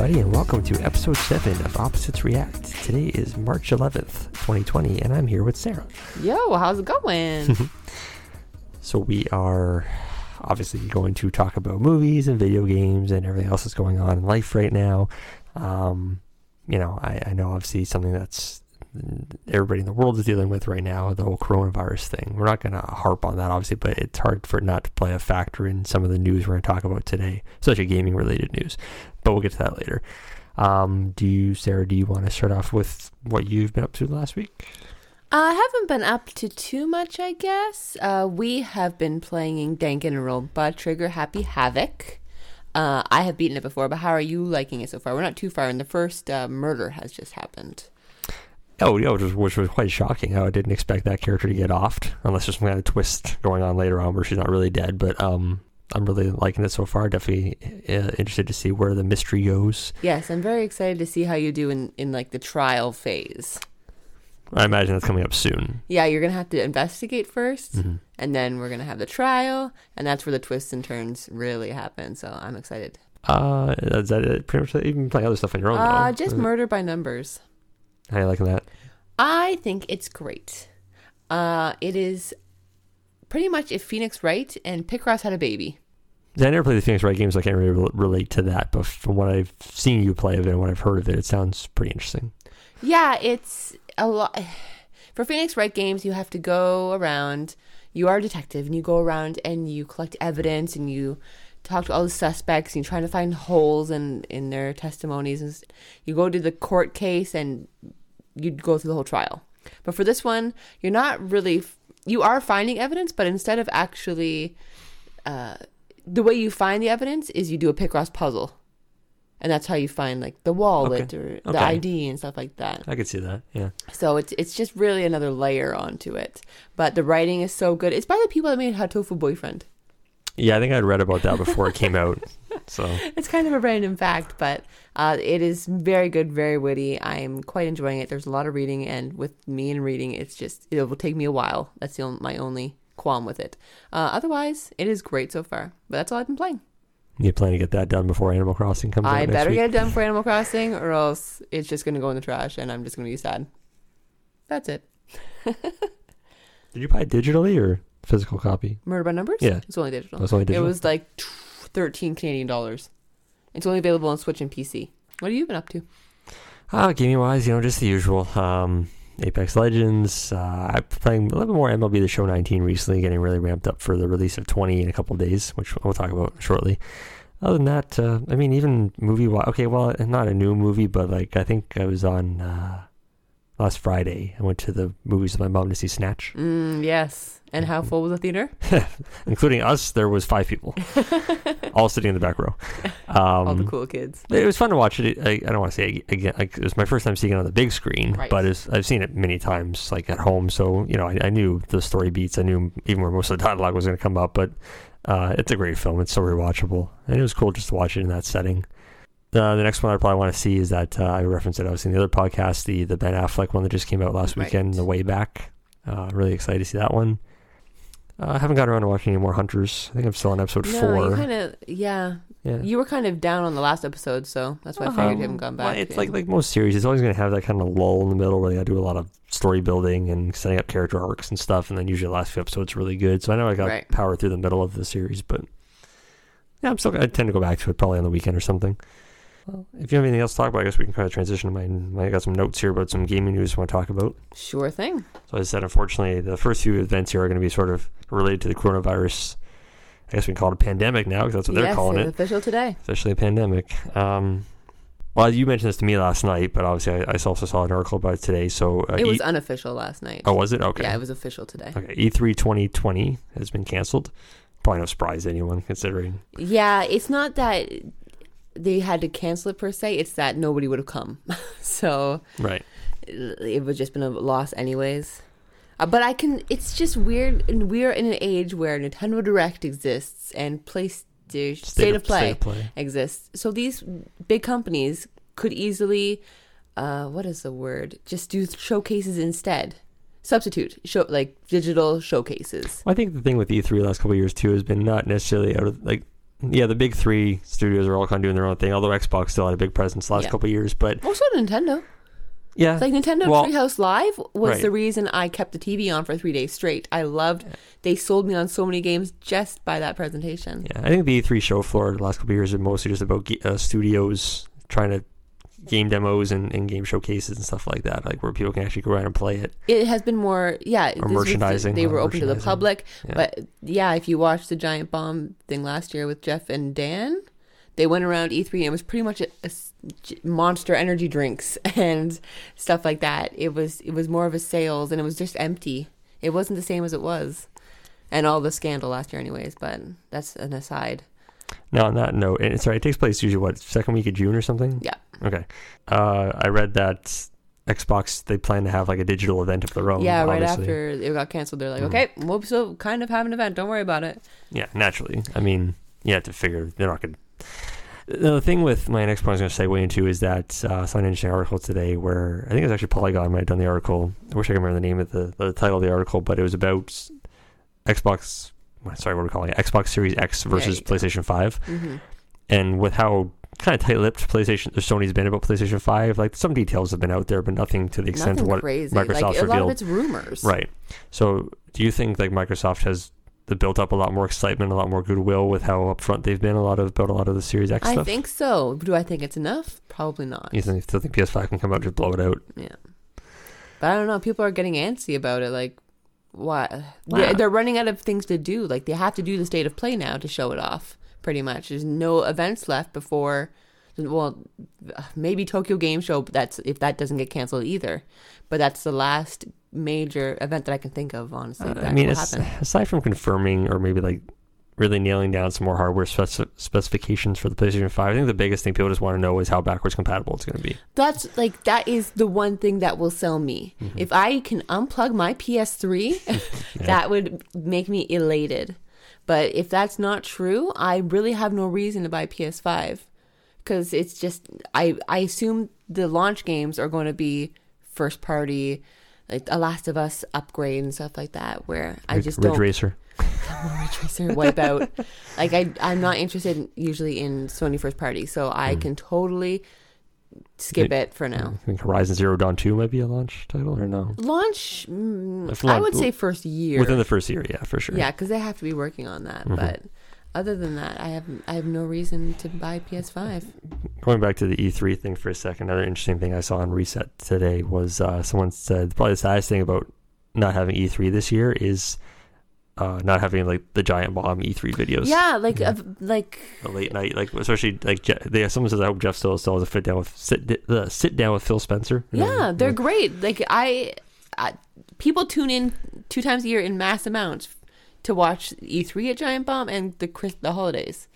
everybody, and welcome to episode 7 of Opposites React. Today is March 11th, 2020, and I'm here with Sarah. Yo, how's it going? So, we are obviously going to talk about movies and video games and everything else that's going on in life right now. Um, you know, I, I know obviously something that's everybody in the world is dealing with right now the whole coronavirus thing. We're not going to harp on that, obviously, but it's hard for it not to play a factor in some of the news we're going to talk about today, especially gaming related news. But we'll get to that later. Um, do you, Sarah, do you want to start off with what you've been up to last week? I haven't been up to too much, I guess. Uh, we have been playing Danganronpa Trigger Happy Havoc. Uh, I have beaten it before, but how are you liking it so far? We're not too far, and the first uh, murder has just happened. Oh, yeah, which was, which was quite shocking. How I didn't expect that character to get offed, unless there's some kind of twist going on later on where she's not really dead. But um, I'm really liking it so far. Definitely uh, interested to see where the mystery goes. Yes, I'm very excited to see how you do in, in like the trial phase. I imagine that's coming up soon. Yeah, you're gonna have to investigate 1st Mm-hmm. and then we're gonna have the trial, and that's where the twists and turns really happen. So I'm excited. Uh, is that it? Pretty much you can play other stuff on your own. Uh, though. just murder by numbers. How you liking that? I think it's great. Uh, it is pretty much if Phoenix Wright and Picross had a baby. I never played the Phoenix Wright games. So I can't really relate to that. But from what I've seen you play of it and what I've heard of it, it sounds pretty interesting. Yeah, it's a lot. For Phoenix Wright games, you have to go around. You are a detective, and you go around and you collect evidence, and you talk to all the suspects, and you're trying to find holes in in their testimonies. And you go to the court case, and you go through the whole trial. But for this one, you're not really. You are finding evidence, but instead of actually, uh, the way you find the evidence is you do a Picross puzzle, and that's how you find like the wallet or the Okay. ID and stuff like that. I could see that. Yeah. So it's it's just really another layer onto it. But the writing is so good. It's by the people that made Hatoful Boyfriend. Yeah, I think I'd read about that before it came out. So It's kind of a random fact, but uh, it is very good, very witty. I'm quite enjoying it. There's a lot of reading, and with me and reading, it's just it will take me a while. That's the only, my only qualm with it. Uh, otherwise, it is great so far. But that's all I've been playing. you plan to get that done before Animal Crossing comes out I better week? get it done for Animal Crossing, or else it's just going to go in the trash, and I'm just going to be sad. That's it. Did you buy it digitally or physical copy? Murder by Numbers? Yeah. It's only digital. Oh, it's only digital? It was like 13 Canadian dollars. It's only available on Switch and PC. What have you been up to? Uh, gaming wise, you know, just the usual. Um, Apex Legends. Uh, I'm playing a little bit more MLB The Show 19 recently, getting really ramped up for the release of 20 in a couple days, which we'll talk about shortly. Other than that, uh, I mean, even movie. wise, Okay, well, not a new movie, but like I think I was on uh, last Friday. I went to the movies with my mom to see Snatch, Mm, yes. And how full was the theater? including us. There was five people, all sitting in the back row. Um, All the cool kids. It was fun to watch it. I, I don't want to say again. Like, it was my first time seeing it on the big screen, Right. but it's, I've seen it many times, like at home. So you know, I, I knew the story beats. I knew even where most of the dialogue was going to come up. But uh, it's a great film. It's so rewatchable, and it was cool just to watch it in that setting. Uh, the next one I probably want to see is that uh, I referenced it. I was in the other podcast, the the Ben Affleck one that just came out last Right. weekend, The Way Back. Uh, really excited to see that one. Uh, I haven't gotten around to watching any more Hunters. I think I'm still on episode No, four. you kind of, yeah. yeah. You were kind of down on the last episode, so that's why I figured you haven't gone Well, back. it's in. like like most series, it's always going to have that kind of lull in the middle where they got to do a lot of story building and setting up character arcs and stuff, and then usually the last few episodes are really good. So I know I got Right. power through the middle of the series, but yeah, I'm still I tend to go back to it probably on the weekend or something. Well, if you have anything else to talk about, I guess we can kind of transition to my. I got some notes here about some gaming news I want to talk about. Sure thing. So as I said, unfortunately, the first few events here are going to be sort of related to the coronavirus. I guess we can call it a pandemic now because that's what they're yes, calling it's it official today. officially a pandemic. Um, well, you mentioned this to me last night, but obviously I, I also saw an article about it today. So, uh, It was E- unofficial last night. oh, was it okay? Yeah, it was official today. Okay, E E3 2020 has been canceled. Probably no surprise to anyone considering. Yeah, it's not that they had to cancel it per se. It's that nobody would have come. so Right. it would just been a loss anyways. Uh, but I can. It's just weird, and we're in an age where Nintendo Direct exists and PlayStation State, of Play, Play. exists. So these big companies could easily, uh, what is the word? Just do showcases instead. Substitute show like digital showcases. Well, I think the thing with E3 the last couple of years too has been not necessarily out of like yeah, the big three studios are all kind of doing their own thing. Although Xbox still had a big presence the last Yeah. couple of years, but Also Nintendo. yeah, Like Nintendo Well- Treehouse Live was Right. the reason I kept the TV on for three days straight. I loved. They sold me on so many games just by that presentation. yeah. I think the E3 show floor the last couple of years are mostly just about ge- uh, studios trying to game demos and, and game showcases and stuff like that, like where people can actually go around and play it. It has been more, yeah. Or merchandising, They were open to the public, Yeah. but yeah, if you watched the Giant Bomb thing last year with Jeff and Dan, they went around E3 and it was pretty much a, a monster energy drinks and stuff like that. It was it was more of a sales and it was just empty. It wasn't the same as it was, and all the scandal last year, anyways. But that's an aside. Now, on that note, and sorry, it takes place usually what second week of June or something. Yeah. Okay. Uh, I read that Xbox they plan to have like a digital event of their own. yeah, right obviously. after it got canceled, they're like, Mhm. okay, we'll still kind of have an event. Don't worry about it. Yeah, naturally. I mean, you have to figure they're not going. to... The thing with my next point I was going to segue into is that uh, I saw an interesting article today where I think it was actually Polygon might have done the article. I wish I could remember the name of the, the title of the article, but it was about Xbox. Sorry, what we're we calling it? Xbox Series X versus. PlayStation Five, hmm and with how kind of tight-lipped PlayStation Sony's been about PlayStation Five. Like some details have been out there, but nothing to the extent Nothing of what crazy. Microsoft like a lot of revealed. it's rumors. Right. So, do you think like Microsoft has the built up a lot more excitement, a lot more goodwill with how upfront they've been a lot of about a lot of the Series X I stuff? I think so. Do I think it's enough? Probably not. you think, still think PS5 can come out and just blow it out? Yeah. But I don't know. People are getting antsy about it. Like, why? They're running out of things to do. Like, they have to do the state of play now to show it off, pretty much. There's no events left before. Well, maybe Tokyo Game Show, but that's if that doesn't get canceled either. But that's the last major event that I can think of, honestly. Uh, that I mean, aside from confirming or maybe like really nailing down some more hardware spec- specifications for the PlayStation 5, I think the biggest thing people just want to know is how backwards compatible it's going to be. That's like that is the one thing that will sell me. Mm-hmm. If I can unplug my PS3, that would make me elated. But if that's not true, I really have no reason to buy PS5 because it's just I I assume the launch games are going to be first party like a Last of Us upgrade and stuff like that where I Ridge- just Ridge don't Racer. Ridge Racer Wipeout. like I I'm not interested in, usually in Sony first party, so I Hmm. can totally skip it for now. I think Horizon Zero Dawn 2 might be a launch title or no? Launch, mm, I would say first year. Within the first year, yeah, for sure. yeah, because they have to be working on that. Mhm. But other than that, I have I have no reason to buy PS5. Going back to the E3 thing for a second, another interesting thing I saw on Reset today was uh, someone said probably the saddest thing about not having E3 this year is uh, not having like the giant bomb E3 videos. Yeah, like Yeah. of like The late night, like especially like Je- they, someone says I hope Jeff still still has a fit down with sit uh, sit down with Phil Spencer. You know, yeah, they're like, great. Like I, I, people tune in two times a year in mass amounts to watch E3 at Giant Bomb and the Chris, the holidays.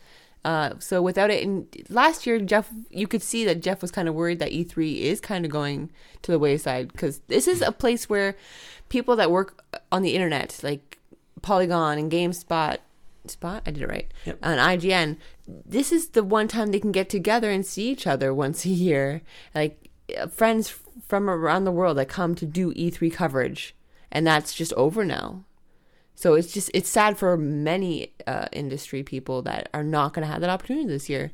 Uh, so without it, and last year Jeff, you could see that Jeff was kind of worried that E3 is kind of going to the wayside because this is a place where people that work on the internet, like Polygon and GameSpot, Spot, Spot? I did it right, Yep. and IGN, this is the one time they can get together and see each other once a year, like friends from around the world that come to do E3 coverage, and that's just over now. So it's just it's sad for many uh, industry people that are not going to have that opportunity this year.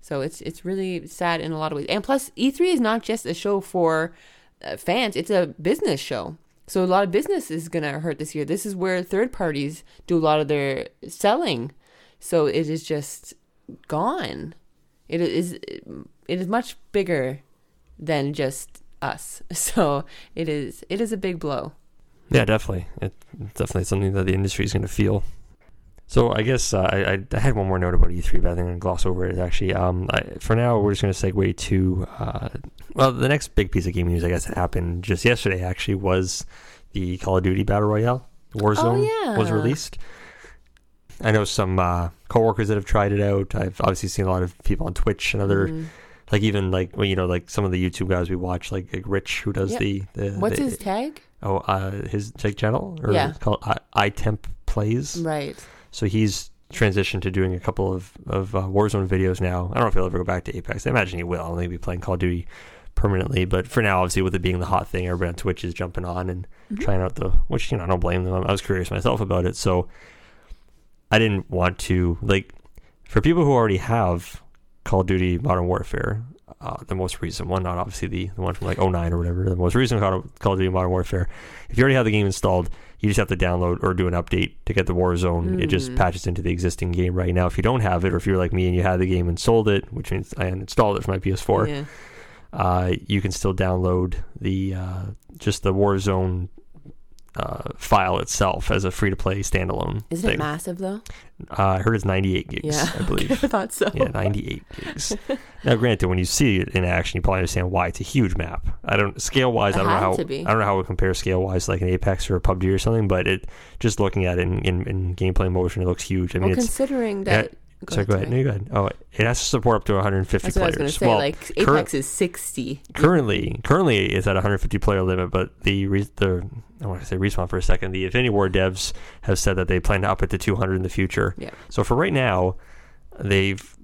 So it's it's really sad in a lot of ways. And plus, E3 is not just a show for uh, fans; it's a business show. So a lot of business is going to hurt this year. This is where third parties do a lot of their selling. So it is just gone. It is it is much bigger than just us. So it is it is a big blow. Yeah, definitely. It, definitely something that the industry is going to feel. So I guess uh, I, I had one more note about E3, but I think I'm going to gloss over it actually. Um, I, for now, we're just going to segue to uh, well, the next big piece of game news I guess that happened just yesterday actually was the Call of Duty Battle Royale Warzone yeah. was released. I know some uh, coworkers that have tried it out. I've obviously seen a lot of people on Twitch and other Mhm. like even like well, you know like some of the YouTube guys we watch like, like Rich who does Yep. the, the What's the, his tag? Oh, uh, his tag channel or Yeah. it's called I, iTemp Plays. Right. So he's transitioned to doing a couple of of uh, Warzone videos now. I don't know if he'll ever go back to Apex. I imagine he will. I'll maybe be playing Call of Duty permanently, but for now, obviously, with it being the hot thing, everybody on Twitch is jumping on and Mhm. trying out the. Which you know, I don't blame them. I was curious myself about it, so I didn't want to like. for people who already have Call of Duty Modern Warfare, uh, the most recent one, not obviously the, the one from like 09 or whatever, the most recent Call of, Call of Duty Modern Warfare. If you already have the game installed, you just have to download or do an update to get the Warzone. It just Mm. patches into the existing game right now. If you don't have it, or if you're like me and you had the game and sold it, which means I installed it for my PS4, Yeah. uh, you can still download the uh, just the Warzone uh, file itself as a free to play standalone Isn't it massive though? uh, I heard it's 98 gigs, Yeah. I believe. I thought so. Yeah, 98 gigs. now, granted, when you see it in action, you probably understand why it's a huge map. I don't scale wise. I don't know how. I don't know how it compares scale wise, like an Apex or a PUBG or something. But it just looking at it in, in, in gameplay motion, it looks huge. I mean, well, considering that. sorry. Go ahead. No, go ahead. Oh, it has to support up to 150 That's what I was players. say. well, like Apex is sixty. currently currently it's at 150 player limit but the re- the I want to say respawn for a second the Infinity Ward devs have said that they plan to up it to 200 in the future Yeah. so for right now they've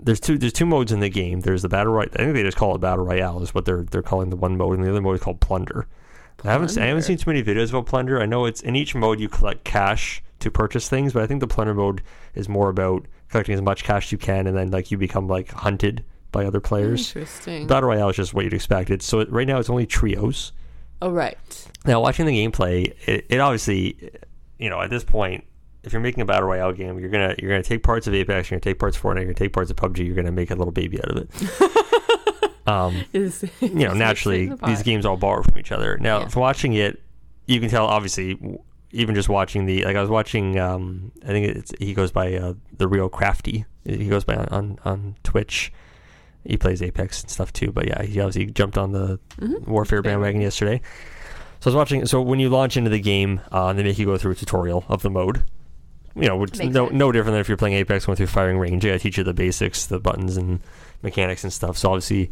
there's two there's two modes in the game there's the battle royale I think they just call it battle royale is what they're they're calling the one mode and the other mode is called plunder I haven't I haven't seen too many videos about plunder I know it's in each mode you collect cash to purchase things but I think the plunder mode is more about collecting as much cash as you can and then like you become like hunted by other players Interesting. Battle Royale is just what you'd expect. It's, so right now it's only trios. Oh right. Now watching the gameplay, it, it obviously, you know, at this point, if you're making a battle royale game, you're gonna you're gonna take parts of Apex, you're gonna take parts of Fortnite, you're gonna take parts of PUBG, you're gonna make a little baby out of it. um, Is you know, naturally, these games all borrow from each other. Now, Yeah. from watching it, you can tell obviously. Even just watching the like, I was watching. Um, I think it's he goes by uh, the real crafty. He goes by on, on on Twitch. He plays Apex and stuff too. But yeah, he obviously jumped on the Mhm. Warfare bandwagon yesterday. So I was watching. So when you launch into the game, uh, they make you go through a tutorial of the mode. You know, which no sense. no different than if you're playing Apex going through firing range. They gotta teach you the basics, the buttons and mechanics and stuff. So obviously,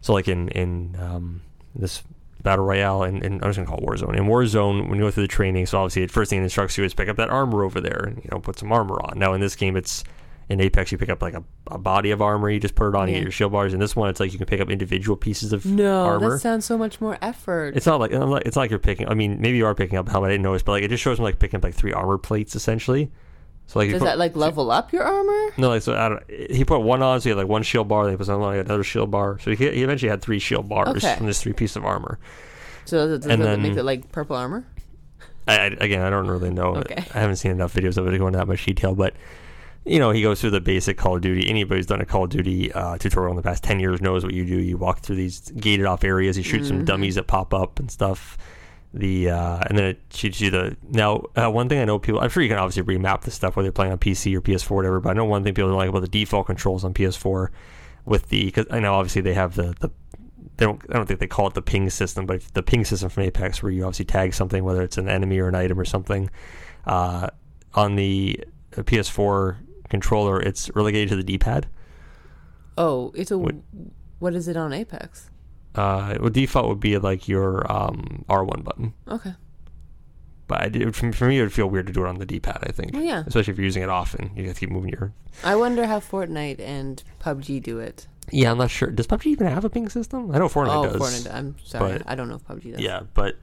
so like in in um, this battle royale, and, and I'm just gonna call it Warzone. In Warzone, when you go through the training, so obviously the first thing it instructs you is pick up that armor over there, and you know put some armor on. Now in this game, it's in Apex, you pick up like a, a body of armor, you just put it on, you get your shield bars. In this one, it's like you can pick up individual pieces of armor. No, armor. that sounds so much more effort. It's not like it's not like you're picking. I mean, maybe you are picking up a helmet. I didn't notice, but like it just shows me like picking up like three armor plates essentially. So like Does put- that like level up your armor? no, like so I don't. He put one on, so he had like one shield bar. Then he put on, had another shield bar. So he, he eventually had three shield bars Okay. from this three piece of armor. So does, does And that make it like purple armor? I, I, again, I don't really know. Okay. I haven't seen enough videos of it to go into that much detail, but you know, he goes through the basic Call of Duty. Anybody who's done a Call of Duty uh, tutorial in the past ten years knows what you do. You walk through these gated off areas. You shoot some Mhm. dummies that pop up and stuff. The uh, and then it shoots you the now. Uh, one thing I know people. I'm sure you can obviously remap this stuff whether you're playing on PC or PS4, or whatever. But I know one thing people don't like about the default controls on PS4 with the because I know obviously they have the the they don't I don't think they call it the ping system, but the ping system from Apex where you obviously tag something whether it's an enemy or an item or something. Uh, on the PS4 controller, it's relegated to the D-pad. Oh, it's a. What- What is it on Apex? Uh, well, default would be like your um, R1 button, Okay. but I did, for, for me it would feel weird to do it on the D-pad. I think, Well, yeah. especially if you're using it often, you have to keep moving your. I wonder how Fortnite and PUBG do it. Yeah, I'm not sure. Does PUBG even have a ping system? I know Fortnite oh, does. Fortnite. I'm sorry. but- I don't know if PUBG does. Yeah, but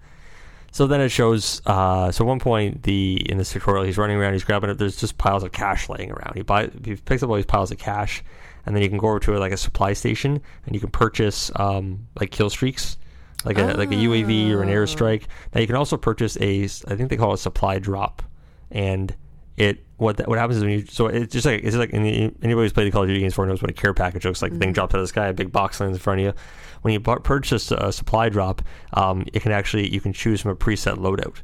so then it shows. Uh, so at one point, the in this tutorial, he's running around, he's grabbing it. There's just piles of cash laying around. He buy, he picks up all these piles of cash, and then you can go over to like a supply station, and you can purchase um, like kill streaks, like a like a UAV or an Oh. airstrike. Now you can also purchase a. I think they call it a supply drop, and it what that, what happens is when you so it's just like it's just like any, anybody who's played the Call of Duty games before knows what a care package looks like. The thing drops out of the sky, a big box lands in front of you. When you purchase a supply drop, um, it can actually you can choose from a preset loadout.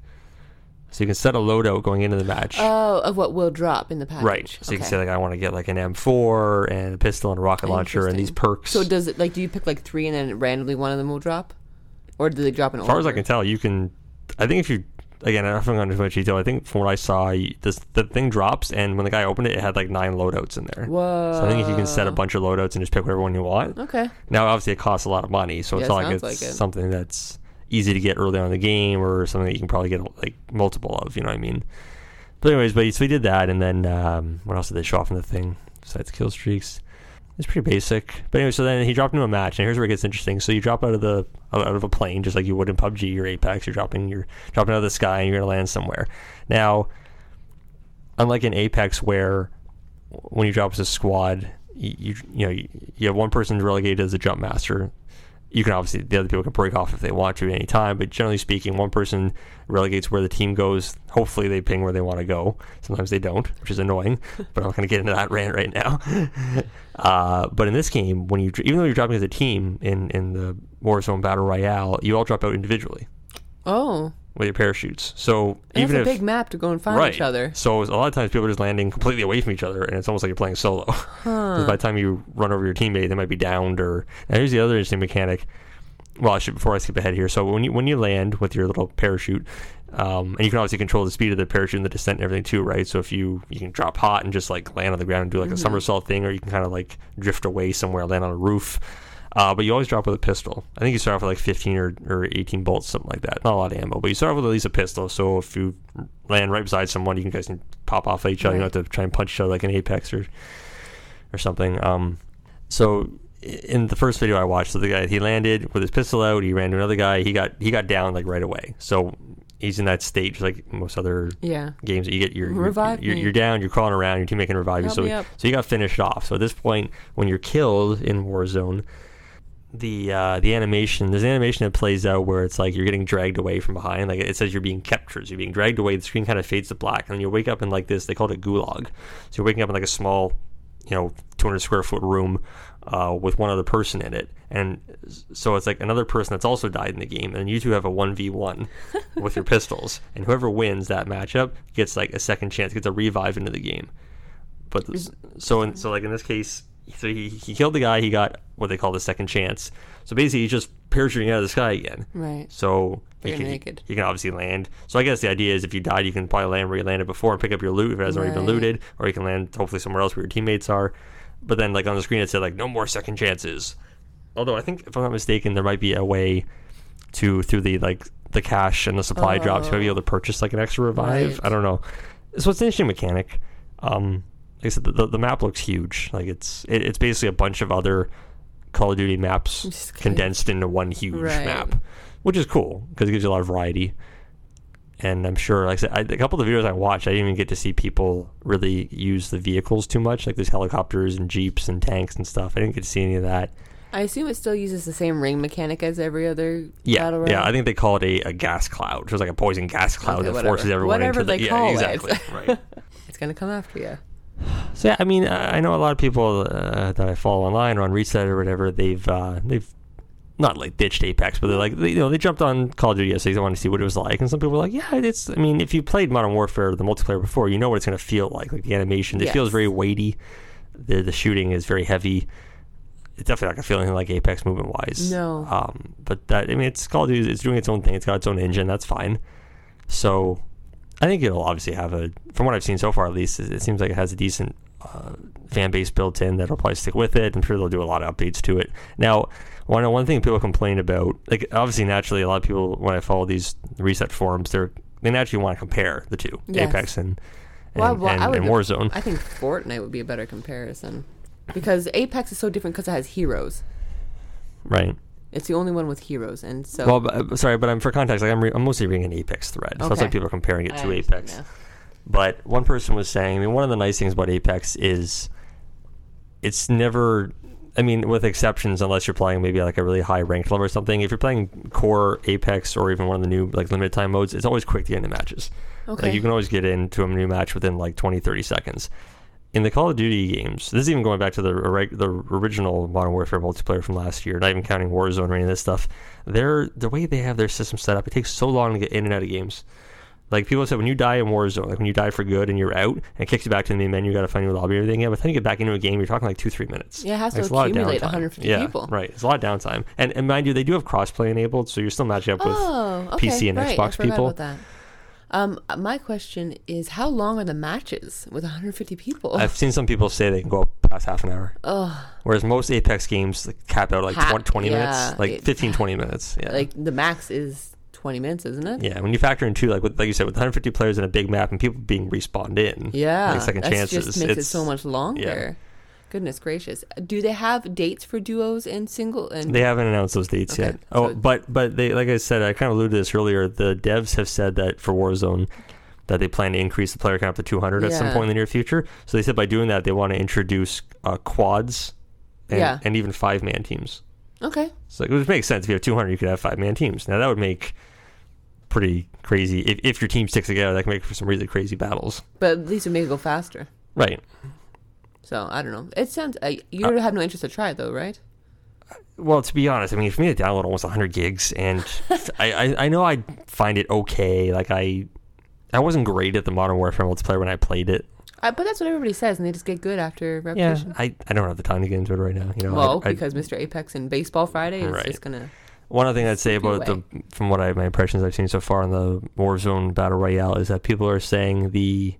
So you can set a loadout going into the match. Oh, of what will drop in the package. Right. So you can say like I want to get like an M4 and a pistol and a rocket launcher and these perks. So does it like? Do you pick like three and then randomly one of them will drop, or do they drop in as far as I can tell, you can. I think if you again, I don't into much detail. I think from what I saw, this the thing drops, and when the guy opened it, it had like nine loadouts in there. Whoa. So I think you can set a bunch of loadouts and just pick whatever one you want. Okay. Now, obviously, it costs a lot of money, so it's not like it's like it. something that's easy to get early on in the game or something that you can probably get like multiple of. You know what I mean? But anyways, but so we did that, and then um, what else did they show off in the thing besides kill streaks? It's pretty basic. But anyway, so then he dropped into a match, and here's where it gets interesting. So you drop out of the out of a plane, just like you would in PUBG or Apex. You're dropping you're dropping out of the sky, and you're gonna land somewhere. Now, unlike in Apex, where when you drop as a squad, you you, know you have one person relegated as a jump master. You can obviously the other people can break off if they want to at any time, but generally speaking, one person relegates where the team goes. Hopefully, they ping where they want to go. Sometimes they don't, which is annoying. but I'm not going to get into that rant right now. uh, but in this game, when you even though you're dropping as a team in in the Warzone Battle Royale, you all drop out individually Oh, with your parachutes. So and even it's a big map to go and find right, each other. so a lot of times people are just landing completely away from each other, and it's almost like you're playing solo. 'Cause by the time you run over your teammate, they might be downed. Or and here's the other interesting mechanic. Well, I should before I skip ahead here. So when you when you land with your little parachute, um, and you can obviously control the speed of the parachute and the descent and everything too, right? So if you you can drop hot and just like land on the ground and do like a somersault thing, or you can kind of like drift away somewhere, land on a roof. Uh, but you always drop with a pistol. I think you start off with like 15 or, or 18 bolts, something like that. Not a lot of ammo, but you start off with at least a pistol. So if you land right beside someone, you can guys can pop off at each other. You don't have to try and punch each other like an Apex or or something. Um, so in the first video I watched, so the guy he landed with his pistol out. He ran to another guy. He got he got down like right away. So he's in that stage like most other Yeah. games that you get you're, Revive you're, you're down, you're crawling around, your teammate can revive you. Help So me up. so you got finished off. So at this point, when you're killed in Warzone, the uh, the animation there's an animation that plays out where it's like you're getting dragged away from behind. Like it says you're being captured. So you're being dragged away. The screen kind of fades to black, and then you wake up in like this. They called it gulag. So you're waking up in like a small, you know, 200 square foot room uh, with one other person in it, and so it's like another person that's also died in the game, and you two have a one v one with your pistols, and whoever wins that matchup gets like a second chance, gets a revive into the game. But so in, so like in this case, so he, he killed the guy. He got what they call the second chance. So basically, he's just parachuting out of the sky again. Right. So he can, naked. he can obviously land. So I guess the idea is if you died, you can probably land where you landed before and pick up your loot if it hasn't already been looted, or you can land hopefully somewhere else where your teammates are. But then like on the screen it said like no more second chances. Although I think if I'm not mistaken, there might be a way to through the like the cash and the supply drops, you might be able to purchase like an extra revive. Right. I don't know. So it's an interesting mechanic. Um, like I said, the, the, map looks huge. Like it's it, it's basically a bunch of other Call of Duty maps condensed into one huge Right. map, which is cool because it gives you a lot of variety. And I'm sure, like I said, I, a couple of the videos I watched, I didn't even get to see people really use the vehicles too much. Like there's helicopters and jeeps and tanks and stuff. I didn't get to see any of that. I assume it still uses the same ring mechanic as every other Yeah, battle yeah. I think they call it a, a gas cloud. It was like a poison gas cloud Okay, that whatever. forces everyone Whatever into the they yeah, call it. exactly right. it's gonna come after you. So yeah, I mean, I know a lot of people uh, that I follow online or on Reset or whatever. They've uh, they've not like ditched Apex, but they're like they, you know they jumped on Call of Duty yesterday. They wanted to see what it was like, and some people were like, yeah, it's. I mean, if you played Modern Warfare, the multiplayer before, you know what it's going to feel like. Like the animation, it feels very weighty. The the shooting is very heavy. It's definitely not going to feel anything like Apex movement wise. No. Um, but that I mean, it's Call of Duty. It's doing its own thing. It's got its own engine. That's fine. So I think it'll obviously have a, from what I've seen so far at least, it it seems like it has a decent uh, fan base built in that'll probably stick with it. I'm sure they'll do a lot of updates to it. Now, one one thing people complain about, like obviously naturally, a lot of people when I follow these reset forums, they're they naturally want to compare the two, Yes. Apex and and, Well, well, and, I would and go- Warzone. I think Fortnite would be a better comparison because Apex is so different because it has heroes. right. It's the only one with heroes, and so Well, but, uh, sorry, but I'm for context. Like I'm, re- I'm mostly reading an Apex thread, so it's like people are comparing it I to Apex. now. But one person was saying, I mean, one of the nice things about Apex is it's never, I mean, with exceptions, unless you're playing maybe like a really high ranked level or something. If you're playing core Apex or even one of the new like limited time modes, it's always quick to get into matches. Okay. Like you can always get into a new match within like 20, 30 seconds. In the Call of Duty games, this is even going back to the the original Modern Warfare multiplayer from last year, not even counting Warzone or any of this stuff. They're, the way they have their system set up, it takes so long to get in and out of games. Like people said, when you die in Warzone, like when you die for good and you're out, and it kicks you back to the main menu, you got to find your lobby and everything. Yeah, by the time you get back into a game, you're talking like two, three minutes. Yeah, it has Like, to accumulate downtime. 150 yeah, people. Right, it's a lot of downtime. And, and mind you, they do have crossplay enabled, so you're still matching up with oh, okay, PC and right, Xbox people. Um, my question is, how long are the matches with 150 people? I've seen some people say they can go past half an hour. Ugh, Whereas most Apex games like, cap out like Half, 20, 20 yeah, minutes, like it- 15, 20 minutes. Yeah. like the max is 20 minutes, isn't it? yeah, when you factor in too, like with, like you said, with 150 players in a big map and people being respawned in, Yeah, like second chances, just makes it it's- so much longer. Goodness gracious! Do they have dates for duos and single? And They haven't announced those dates Okay, yet. Oh, so- but but they like I said, I kind of alluded to this earlier. The devs have said that for Warzone, that they plan to increase the player count to 200 at some point in the near future. So they said by doing that, they want to introduce uh, quads and, Yeah. and even five man teams. Okay. So it would make sense if you have 200, you could have five man teams. Now that would make pretty crazy if, if your team sticks together. That can make for some really crazy battles. But at least it it go faster. Right. So I don't know. It sounds. Uh, you Uh, have no interest to try it though, right? Well, to be honest, I mean, for me to download almost 100 gigs, and I, I, I know I find it okay. Like I, I wasn't great at the Modern Warfare multiplayer when I played it. I, but that's what everybody says, and they just get good after Yeah, repetition. I, I don't have the time to get into it right now. You know, well, I, I- because Mr. Apex and Baseball Friday is Right. just gonna. one other thing I'd say about the from what I my impressions I've seen so far on the Warzone battle royale is that people are saying the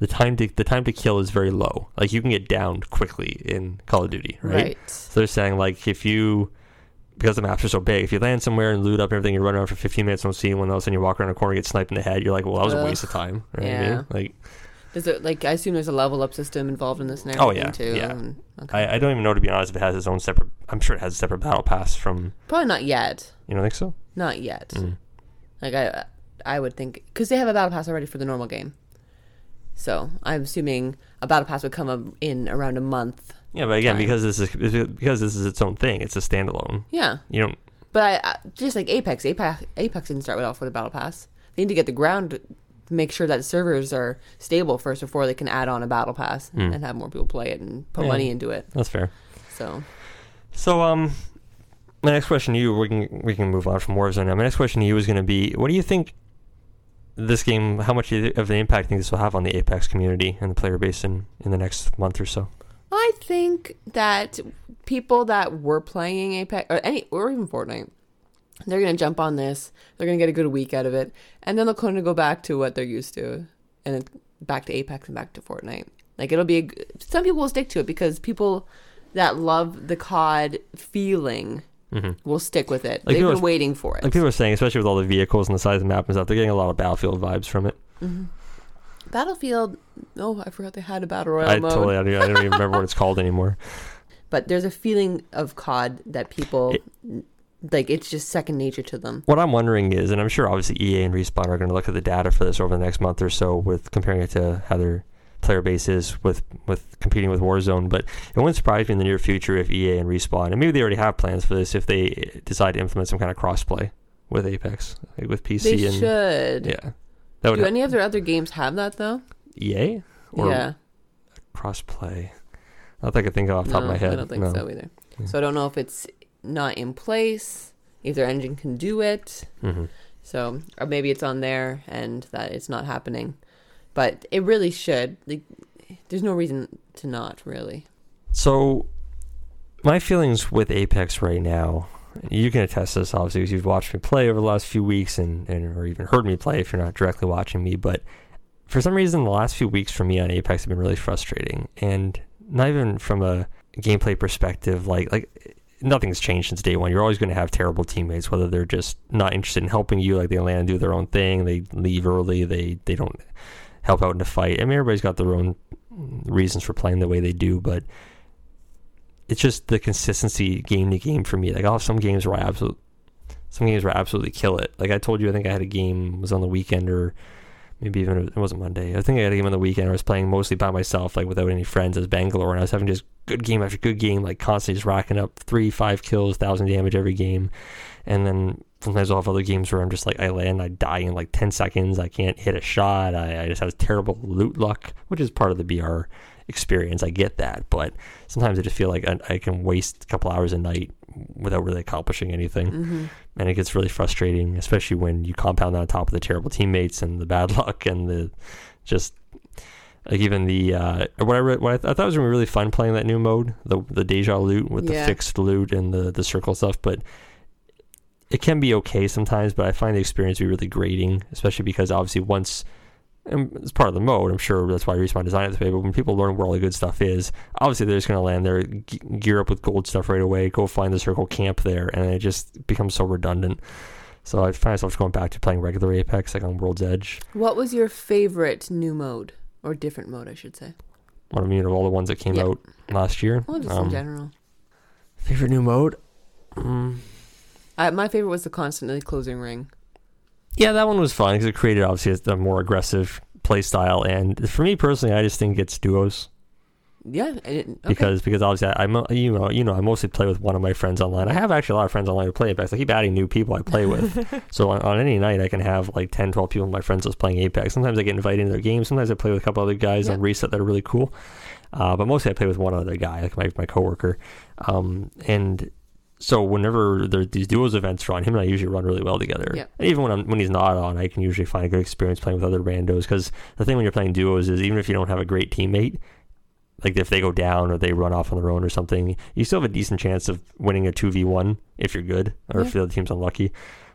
the time to the time to kill is very low. Like you can get downed quickly in Call of Duty, right? Right. So they're saying like if you because the maps are so big, if you land somewhere and loot up everything, you run around for 15 minutes, don't see anyone else, and you walk around a corner, get sniped in the head, you're like, well, that was a waste of time. Right? Mean? Yeah. Like Does it like I assume there's a level up system involved in this and Oh, yeah, too. yeah. okay. I, I don't even know to be honest if it has its own separate. I'm sure it has a separate battle pass from. Probably not yet. You don't think so? Not yet. Mm. Like I, I would think because they have a battle pass already for the normal game. So I'm assuming a battle pass would come up in around a month. Yeah, but again, Fine. because this is because this is its own thing, it's a standalone. Yeah, You don't. but I, I just like Apex, Apex, Apex didn't start with off with a battle pass. They need to get the ground, make sure that the servers are stable first before they can add on a battle pass Mm. and have more people play it and put Yeah. money into it. That's fair. So So, um, my next question to you, we can we can move on from Warzone now. My next question to you is going to be, what do you think this game? How much of the impact think this will have on the Apex community and the player base in in the next month or so? I think that people that were playing Apex or any or even Fortnite, they're gonna jump on this. They're gonna get a good week out of it, and then they'll kind of go back to what they're used to, and back to Apex and back to Fortnite. Like it'll be a, some people will stick to it because people that love the COD feeling hmm will stick with it. Like They've been waiting for it. Like people are saying, especially with all the vehicles and the size of the map and stuff, they're getting a lot of Battlefield vibes from it. Mhm. Battlefield. Oh, I forgot they had a battle royale I mode. totally, I don't, I don't even remember what it's called anymore. But there's a feeling of COD that people like. It's just second nature to them. What I'm wondering is, and I'm sure obviously EA and Respawn are going to look at the data for this over the next month or so, with comparing it to how their player bases with with competing with Warzone. But it wouldn't surprise me in the near future if EA and Respawn, and maybe they already have plans for this, if they decide to implement some kind of crossplay with Apex, like with PC They and should. yeah, that would Do help. any of their other games have that though? EA or yeah. crossplay. Not that I could think of off the top of my head. I don't think no. so either. Yeah. So I don't know if it's not in place, if their engine can do it. Mhm. So or maybe it's on there and that it's not happening. But it really should. Like, there's no reason to not really. So, my feelings with Apex right now, you can attest to this obviously because you've watched me play over the last few weeks and, and or even heard me play if you're not directly watching me. But for some reason, the last few weeks for me on Apex have been really frustrating, and not even from a gameplay perspective. Like like nothing's changed since day one. You're always going to have terrible teammates, whether they're just not interested in helping you, like they land and do their own thing, they leave early, they they don't help out in a fight. I mean, everybody's got their own reasons for playing the way they do, but it's just the consistency game to game for me. Like I'll have some games where I absolutely some games where I absolutely kill it. Like I told you, I think I had a game was on the weekend or maybe even it wasn't Monday. I think I had a game on the weekend. I was playing mostly by myself, like without any friends, as Bangalore, and I was having just good game after good game, like constantly just racking up three, five kills, thousand damage every game, and then. Sometimes I'll have other games where I'm just like I land, I die in like ten seconds. I can't hit a shot. I, I just have terrible loot luck, which is part of the BR experience. I get that, but sometimes I just feel like I, I can waste a couple hours a night without really accomplishing anything, hmm and it gets really frustrating, especially when you compound that on top of the terrible teammates and the bad luck and the just like even the uh, what I re- what I, th- I thought was gonna be really fun playing that new mode, the the deja loot with Yeah. the fixed loot and the the circle stuff, but. It can be okay sometimes, but I find the experience to be really grating, especially because obviously once and it's part of the mode. I'm sure that's why Respawn designed it this way. But when people learn where all the good stuff is, obviously they're just going to land there, gear up with gold stuff right away, go find the circle camp there, and it just becomes so redundant. So I find myself going back to playing regular Apex, like on World's Edge. What was your favorite new mode or different mode? I should say. One of you know all the ones that came Yeah. out last year. Well, just Um, in general. favorite new mode. Mm, I, my favorite was the constantly closing ring. Yeah, that one was fun because it created obviously a, more aggressive play style, and for me personally, I just think it's duos Yeah. I didn't, okay. because because obviously I, I'm you know you know I mostly play with one of my friends online. I have actually a lot of friends online who play Apex. I keep adding new people I play with. so on, on any night I can have like 10, 12 people my friends just playing Apex. Sometimes I get invited into their games. Sometimes I play with a couple other guys Yeah. on reset that are really cool. Uh, but mostly I play with one other guy, like my my coworker. Um, and so whenever there, these duos events run, him and I usually run really well together. Yeah. And even when I'm, when he's not on, I can usually find a good experience playing with other randos. Because the thing when you're playing duos is even if you don't have a great teammate, like if they go down or they run off on their own or something, you still have a decent chance of winning a two v one if you're good or if the other team's unlucky.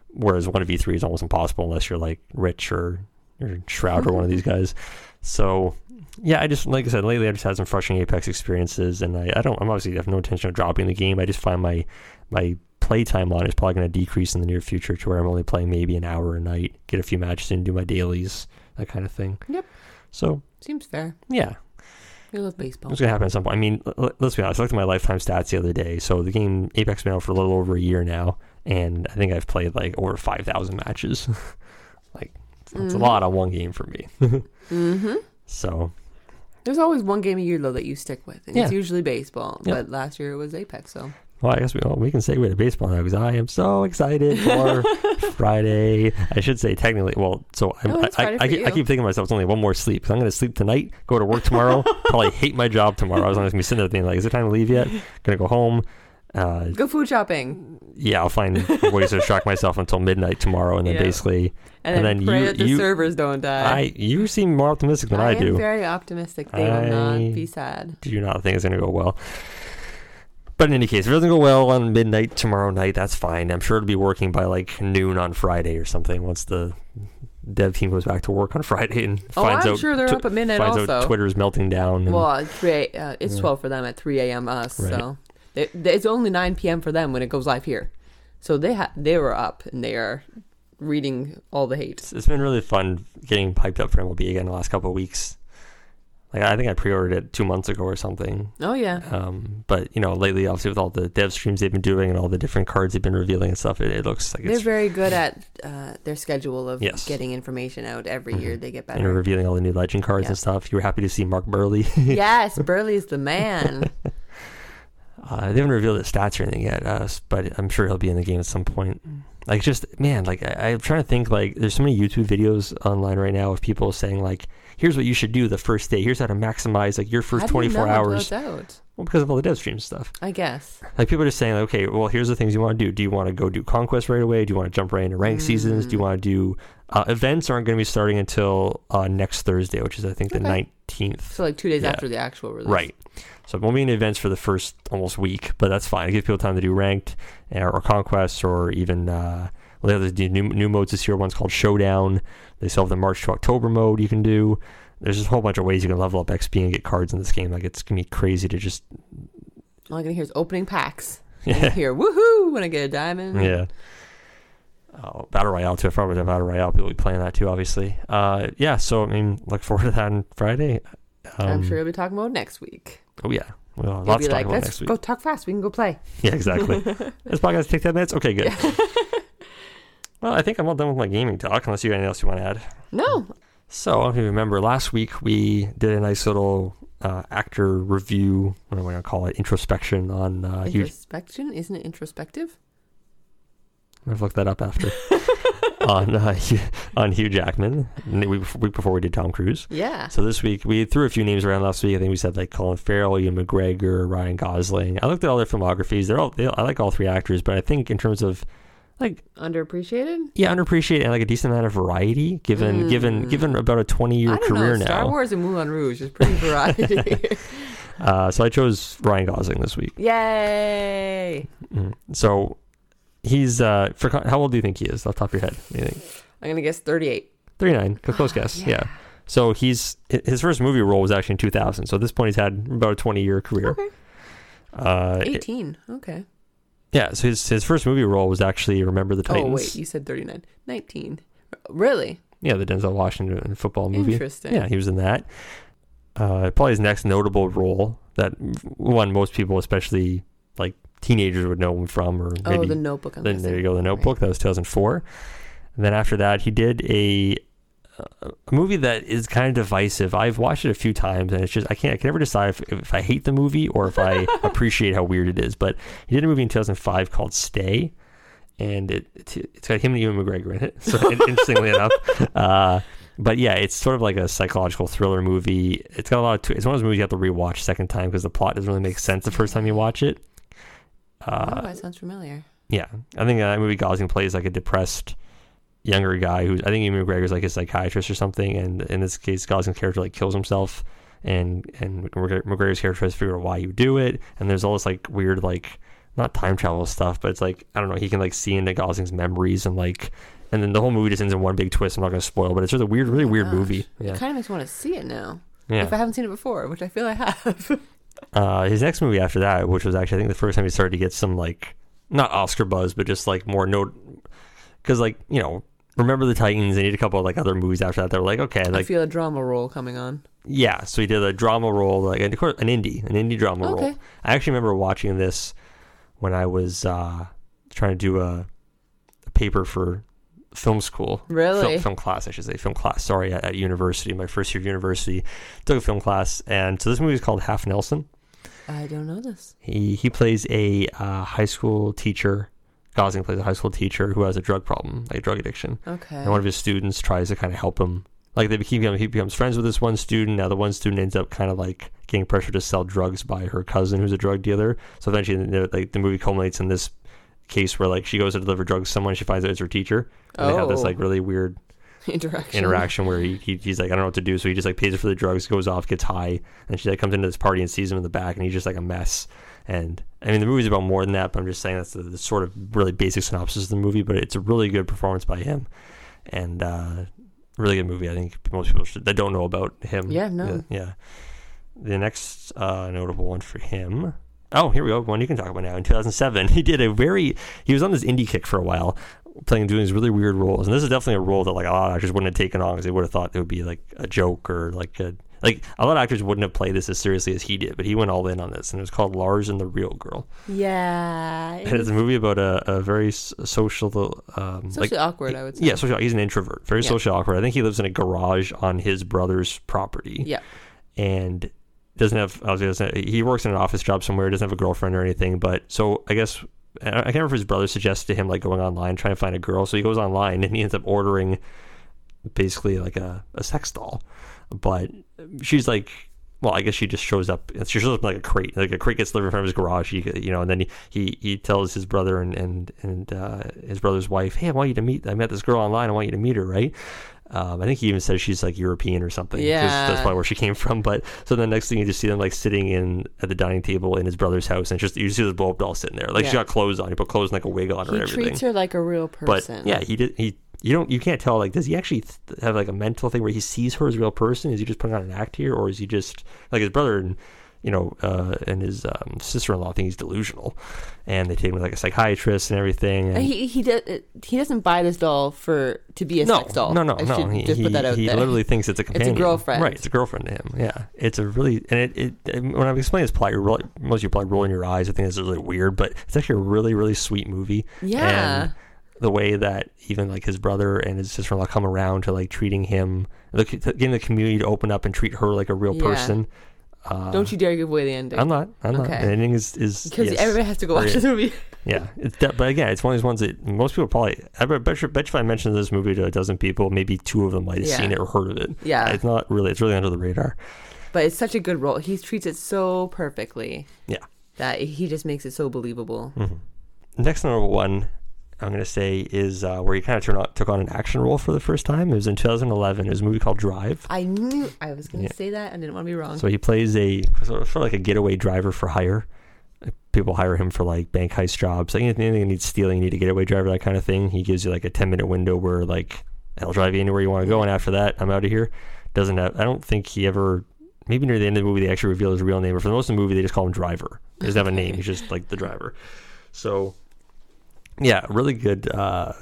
Whereas one v three is almost impossible unless you're like Rich or or Shroud or one of these guys. So yeah, I just like I said lately, I just had some frustrating Apex experiences, and I, I don't. I'm obviously have no intention of dropping the game. I just find my my play time on is probably going to decrease in the near future to where I'm only playing maybe an hour a night, get a few matches in, do my dailies, that kind of thing. Yep. So Seems fair. yeah, We love baseball. it's gonna happen at some point. I mean, let's be honest. I looked at my lifetime stats the other day. So the game Apex been out for a little over a year now, and I think I've played like over five thousand matches. like it's a Mhm. lot on one game for me. Mm-hmm. So There's always one game a year though that you stick with, and it's usually baseball. Yeah. But last year it was Apex, so well, I guess we well, we can segue to baseball now because I am so excited for Friday. I should say technically. Well, so I'm, No, I, I, I, keep, I keep thinking to myself, it's only one more sleep. So I'm going to sleep tonight, go to work tomorrow, probably hate my job tomorrow. I was going to be sitting there thinking, like, is it time to leave yet? Going to go home. Uh, go food shopping, yeah, I'll find ways to distract myself until midnight tomorrow, and then Yeah. basically, and, And then, then pray you- that the you- servers don't die. I you seem more optimistic than I, am do. very optimistic. They will not be sad. do you not think it's going to go well. But in any case, if it doesn't go well on midnight tomorrow night, that's fine. I'm sure it'll be working by like noon on Friday or something once the dev team goes back to work on Friday and Oh, finds I'm out sure they're up at midnight finds also. out Twitter's melting down. And, Well, three, uh, it's Yeah. 12 for them at 3 a.m. us, Right. so they- it's only 9 p.m. for them when it goes live here. So they ha- they were up and they are reading all the hate. it's, it's been really fun getting piped up for MLB again the last couple of weeks. Like I think I pre-ordered it two months ago or something. Oh yeah, Um, but you know, lately, obviously, with all the dev streams they've been doing and all the different cards they've been revealing and stuff, it, it looks like they're very good at uh, their schedule of Yes. getting information out every Mhm. year. They get better and revealing all the new legend cards Yeah. and stuff. You were happy to see Mark Buehrle. yes, Buehrle's the man. Uh, they haven't revealed his stats or anything yet, uh, but I'm sure he'll be in the game at some point. Like, just man, like I, I'm trying to think. Like, there's so many YouTube videos online right now of people saying like, "Here's what you should do the first day. Here's how to maximize like your first you 24 hours." out? Well, because of all the dev stream stuff. I guess. Like people are just saying, like, okay, well, here's the things you want to do. Do you want to go do conquest right away? Do you want to jump right into rank seasons? Do you Mm. want to do uh, events? Aren't going to be starting until uh, next Thursday, which is I think the 19th. So like two days Yeah. after the actual release. Right. So it won't be in events for the first almost week, but that's fine. It gives people time to do ranked or, or conquests or even uh, well, they have the new new modes this year. One's called Showdown. They still have the March to October mode you can do. There's just a whole bunch of ways you can level up XP and get cards in this game. Like it's gonna be crazy to just All I can hear is opening packs. Yeah hear woohoo when I get a diamond. yeah. Oh, Battle Royale too. If I was a Battle Royale, people will be playing that too, obviously. Uh, yeah. So I mean, look forward to that on Friday. Um, I'm sure you'll be talking about next week. Oh yeah. Well, You'll lots be to talk like, about let's next week. go talk fast. We can go play. Yeah, exactly. this podcast take ten minutes. Okay, good. well, I think I'm all done with my gaming talk. Unless you have anything else you want to add. No. So, if you remember, last week we did a nice little uh, actor review. What am I going to call it? Introspection on uh, Hugh. Introspection? Isn't it introspective? I've looked that up after. on uh, Hugh- on Hugh Jackman. Week before we did Tom Cruise. Yeah. So this week we threw a few names around last week. I think we said like Colin Farrell, Ewan McGregor, Ryan Gosling. I looked at all their filmographies. They're all they, I like all three actors, but I think in terms of like Underappreciated? yeah, underappreciated and like a decent amount of variety given given Mm. given about a twenty year career know. Star now. Wars and Moulin Rouge is pretty variety. Uh, so I chose Ryan Gosling this week. Yay! Mm. So he's uh for how old do you think he is off the top of your head? What do you think? I'm gonna guess 38. Thirty nine. Close guess. yeah. Yeah. So he's his first movie role was actually in two thousand. So at this point he's had about a twenty year career. Okay. Uh, 18. Okay. Yeah. So his his first movie role was actually Remember the Titans. Oh wait, you said 39. 19. Really? Yeah, the Denzel Washington football movie. Interesting. Yeah, he was in that. Uh, probably his next notable role that one most people, especially like teenagers, would know him from, or Oh, maybe the Notebook. I'm then there you go, The Notebook. That was 2004. And then after that, he did a a movie that is kind of divisive. I've watched it a few times, and it's just I can't I can never decide if, if I hate the movie or if I appreciate how weird it is. But he did a movie in 2005 called Stay, and it it's, got him and Ewan McGregor in it. So interestingly enough, uh, but yeah, it's sort of like a psychological thriller movie. It's got a lot of. Tw- it's one of those movies you have to rewatch second time because the plot doesn't really make sense the first time you watch it. oh, that sounds familiar. Yeah, I think that movie Gosling plays like a depressed younger guy who's I think Ewan McGregor's like a psychiatrist or something, and in this case, Gosling's character like kills himself, and and McGregor's character tries to figure out why you do it, and there's all this like weird like not time travel stuff, but it's like I don't know, he can like see into Gosling's memories and like. And then the whole movie just ends in one big twist. I'm not going to spoil, but it's just a weird, really weird Gosh. movie. Yeah, It kind of makes me want to see it now. yeah. If I haven't seen it before, which I feel I have. Uh, his next movie after that, which was actually I think the first time he started to get some like not Oscar buzz, but just like more note, because like you know, remember the Titans. They he did a couple of like other movies after that. They were like okay, I feel a drama role coming on. yeah. So he did a drama role, like and of course an indie, an indie drama role. Okay. I actually remember watching this when I was uh, trying to do a, a paper for film school. Really? Film, film class, I should say, film class. Sorry, at, at university, my first year of university, took a film class, and so this movie is called Half Nelson. I don't know this. He he plays a uh, high school teacher. Gosling plays a high school teacher who has a drug problem, like a drug addiction, Okay. and one of his students tries to kind of help him. Like they keep he becomes friends with this one student. Now the one student ends up kind of like getting pressure to sell drugs by her cousin, who's a drug dealer. So eventually, the- like the movie culminates in this case where like she goes to deliver drugs to someone, she finds out it's her teacher, and they have this Oh. like really weird Interaction. interaction where he, he he's like I don't know what to do, so he just like pays her for the drugs, goes off, gets high, and she like comes into this party and sees him in the back, and he's just like a mess. And I mean, the movie's about more than that, but I'm just saying that's the, the sort of really basic synopsis of the movie. But it's a really good performance by him, and uh, really good movie. I think most people should, that don't know about him. Yeah, no. yeah. yeah. The next uh, notable one for him. Oh, here we go. One you can talk about now. In 2007, he did a very. He was on this indie kick for a while, playing doing these really weird roles, and this is definitely a role that like a lot of actors wouldn't have taken on because they would have thought it would be like a joke or like a like a lot of actors wouldn't have played this as seriously as he did, but he went all in on this, and it was called Lars and the Real Girl, Yeah. and it's a movie about a, a very social, um, like Socially awkward, I would say. yeah, social. He's an introvert, very Yeah. socially awkward. I think he lives in a garage on his brother's property Yeah. and doesn't have I was gonna say, he works in an office job somewhere doesn't have a girlfriend or anything but so i guess i can't remember if his brother suggested to him like going online trying to find a girl so he goes online and he ends up ordering basically like a, a sex doll but she's like well, I guess she just shows up. She shows up like a crate. Like a crate gets delivered of his garage. He, you know, and then he, he, he tells his brother and and and uh, his brother's wife, "Hey, I want you to meet. I met this girl online. I want you to meet her." Right? Um, I think he even says she's like European or something. Yeah. that's probably where she came from. But so the next thing you just see them like sitting in at the dining table in his brother's house, and just you see this blow up doll sitting there. Like she Yeah. got clothes on. He put clothes and like a wig on her He and everything. treats her like a real person. but yeah, he did. He you don't you can't tell like does he actually th- have like a mental thing where he sees her as a real person? Is he just putting on an act here, or is he just like his brother and you know uh, and his um, sister in law think he's delusional, and they take him to like a psychiatrist and everything. And, He he does he doesn't buy this doll for to be a no, sex doll. no, no, I no. He, just he, put that out he there. literally thinks it's a companion. girlfriend. right? It's a girlfriend to him. Yeah, it's a really and it, it, it when I'm explaining this plot, you're really, most of you probably rolling your eyes. I think this is really weird, but it's actually a really really sweet movie. Yeah. And the way that even like his brother and his sister in law come around to like treating him, getting the community to open up and treat her like a real Yeah. person. Uh, Don't you dare give away the ending. I'm not. I'm not. Okay. The ending is is because yes. everybody has to go watch this movie. Yeah, it's but again, it's one of those ones that most people probably. I bet, bet, you, bet you if I mentioned this movie to a dozen people, maybe two of them might have Yeah. seen it or heard of it. Yeah. it's not really. It's really under the radar. But it's such a good role. He treats it so perfectly Yeah. that he just makes it so believable. Next notable one, I'm going to say is uh, where he kind of turned on, took on an action role for the first time. It was in 2011. It was a movie called Drive. I knew I was going to Yeah. say that. I didn't want to be wrong. So he plays a sort of, sort of like a getaway driver for hire. People hire him for like bank heist jobs, like anything that needs stealing, you need a getaway driver, that kind of thing. He gives you like a 10 minute window where like I'll drive you anywhere you want to go, and after that, I'm out of here. Doesn't have. I don't think he ever. Maybe near the end of the movie, they actually reveal his real name. But for the most of the movie, they just call him Driver. He doesn't have a name. He's just like the driver. So, yeah, really good. Uh,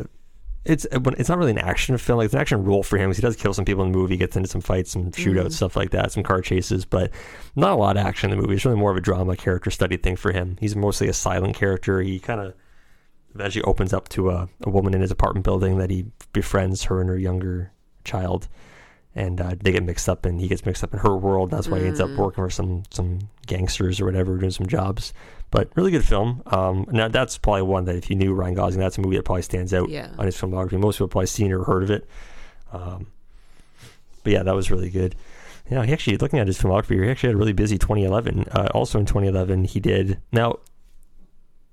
it's it's not really an action film. Like it's an action role for him. 'cause He does kill some people in the movie, gets into some fights, some shootouts, stuff like that, some car chases, but not a lot of action in the movie. It's really more of a drama character study thing for him. He's mostly a silent character. He kind of eventually opens up to a, a woman in his apartment building that he befriends her and her younger child and uh, they get mixed up and he gets mixed up in her world that's why he ends up Mm. working for some some gangsters or whatever doing some jobs but really good film um now that's probably one that if you knew ryan gosling that's a movie that probably stands out Yeah. on his filmography most people have probably seen or heard of it um but yeah that was really good yeah he actually looking at his filmography he actually had a really busy 2011 uh, also in 2011 he did now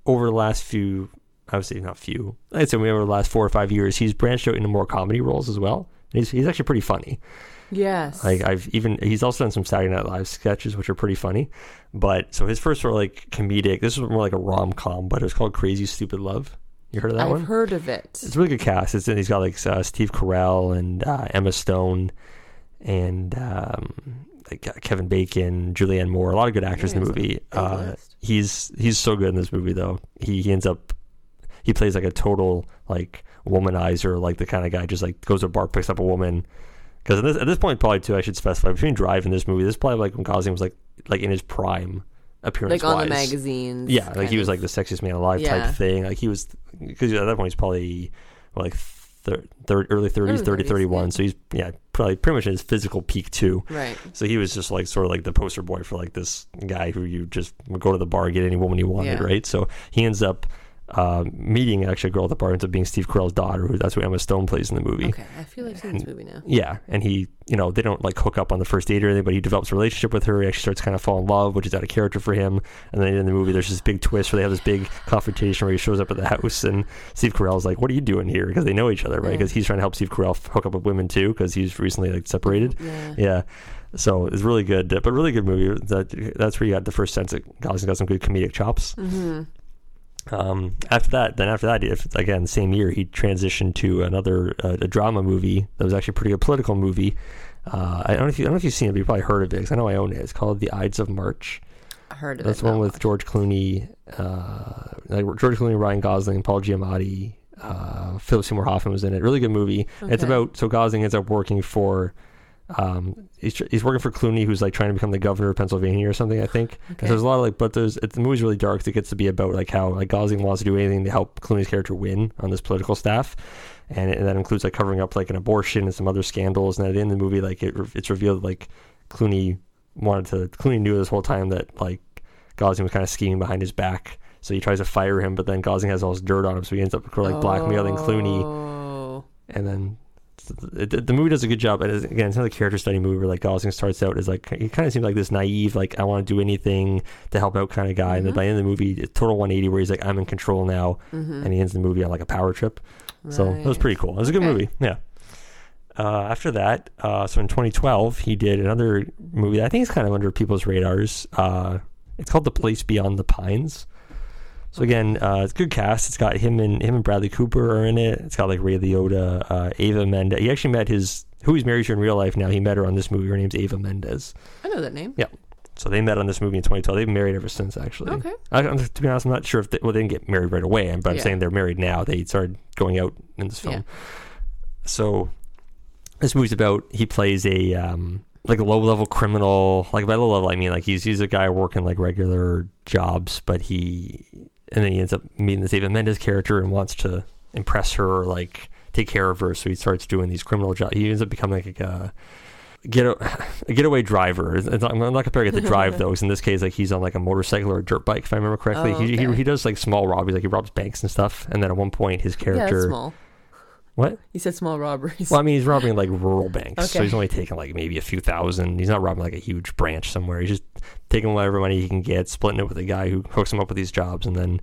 over the last few I would say not few. I'd say over the last four or five years, he's branched out into more comedy roles as well. And He's he's actually pretty funny. Yes. Like I've even he's also done some Saturday Night Live sketches, which are pretty funny. But so his first sort of like comedic. This was more like a rom com, but it was called Crazy Stupid Love. You heard of that one? I've heard of it. It's a really good cast. It's he's got like uh, Steve Carell and uh, Emma Stone and um, like uh, Kevin Bacon, Julianne Moore. A lot of good actors in the movie. it's a big Uh, he's he's so good in this movie though. He he ends up he plays like a total like womanizer, like the kind of guy just like goes to a bar, picks up a woman. Because at this, at this point, probably too, I should specify between Drive and this movie, this is probably like when Gosling was like like in his prime appearance like on the magazines. Yeah, like he was of. like the sexiest man alive Yeah. type thing. Like he was because at that point he's probably like thir- thir- early 30s, Early 30, 30s, 31. yeah. So he's yeah probably pretty much in his physical peak too. right. So he was just like sort of like the poster boy for like this guy who you just would go to the bar and get any woman you wanted, Yeah. right? So he ends up uh, meeting actually a girl at the bar ends up being Steve Carell's daughter, who that's who Emma Stone plays in the movie. Okay, I feel like I've seen this movie now. Yeah, and he, you know, they don't like hook up on the first date or anything, but he develops a relationship with her. He actually starts kind of fall in love, which is out of character for him. And then in the movie, there's this big twist where they have this big confrontation where he shows up at the house, and Steve Carell's like, "What are you doing here?" Because they know each other, right? Yeah. Because he's trying to help Steve Carell hook up with women too, because he's recently like separated. Yeah. Yeah. So it's really good, but really good movie. That that's where you got the first sense that Gosling's got some good comedic chops. Mm-hmm. Um, after that, then after that, if, again, same year, he transitioned to another uh, a drama movie that was actually a pretty good political movie. Uh, I don't know if you I don't know if you've seen it, but you probably heard of it. 'cause I know I own it. It's called The Ides of March. I heard of That's it. the one with watched. George Clooney, uh, like George Clooney, Ryan Gosling, Paul Giamatti, uh, Philip Seymour Hoffman was in it. Really good movie. It's about so Gosling ends up working for. Um, he's, tr- he's working for Clooney, who's like trying to become the governor of Pennsylvania or something, I think. Okay. So there's a lot of like, but there's it, the movie's really dark. It gets to be about like how like Gosling wants to do anything to help Clooney's character win on this political staff, and, it, and that includes like covering up like an abortion and some other scandals. And at the end of the movie, like it, it's revealed like Clooney wanted to Clooney knew this whole time that like Gosling was kind of scheming behind his back. So he tries to fire him, but then Gosling has all this dirt on him, so he ends up like blackmailing Clooney Oh. and then the, the, movie does a good job. And again, it's another character study movie where like Gosling starts out as like he kind of seems like this naive, like I want to do anything to help out kind of guy. And then by the end of the movie, it's total 180 where he's like I'm in control now, Mm-hmm. and he ends the movie on like a power trip. So that was pretty cool. It was a good Okay. movie. Yeah. Uh, after that, uh, so in 2012, he did another movie that I think is kind of under people's radars. Uh, it's called The Place Beyond the Pines. So again, uh, it's a good cast. It's got him and him and Bradley Cooper are in it. It's got like Ray Liotta, uh, Eva Mendes. He actually met his who he's married to in real life now. He met her on this movie. Her name's Eva Mendes. I know that name. Yeah. So they met on this movie in 2012. They've been married ever since, actually. Okay. I, I'm- to be honest, I'm not sure if they, well, they didn't get married right away, but I'm Yeah. saying they're married now. They started going out in this film. Yeah. So this movie's about he plays a um, like a low level criminal. Like by low level, I mean like he's he's a guy working like regular jobs, but he and then he ends up meeting this Eva Mendes character and wants to impress her or like take care of her. So he starts doing these criminal jobs. He ends up becoming like a get a, a getaway driver. It's not, I'm not comparing it to drive though, 'cause in this case, like he's on like a motorcycle or a dirt bike, if I remember correctly. Oh, he, he he does like small robberies, like he robs banks and stuff. And then at one point, his character, small. What? You said small robberies. Well, I mean, he's robbing like rural banks, so Okay. he's only taking like maybe a few thousand. He's not robbing like a huge branch somewhere. He's just taking whatever money he can get, splitting it with a guy who hooks him up with these jobs, and then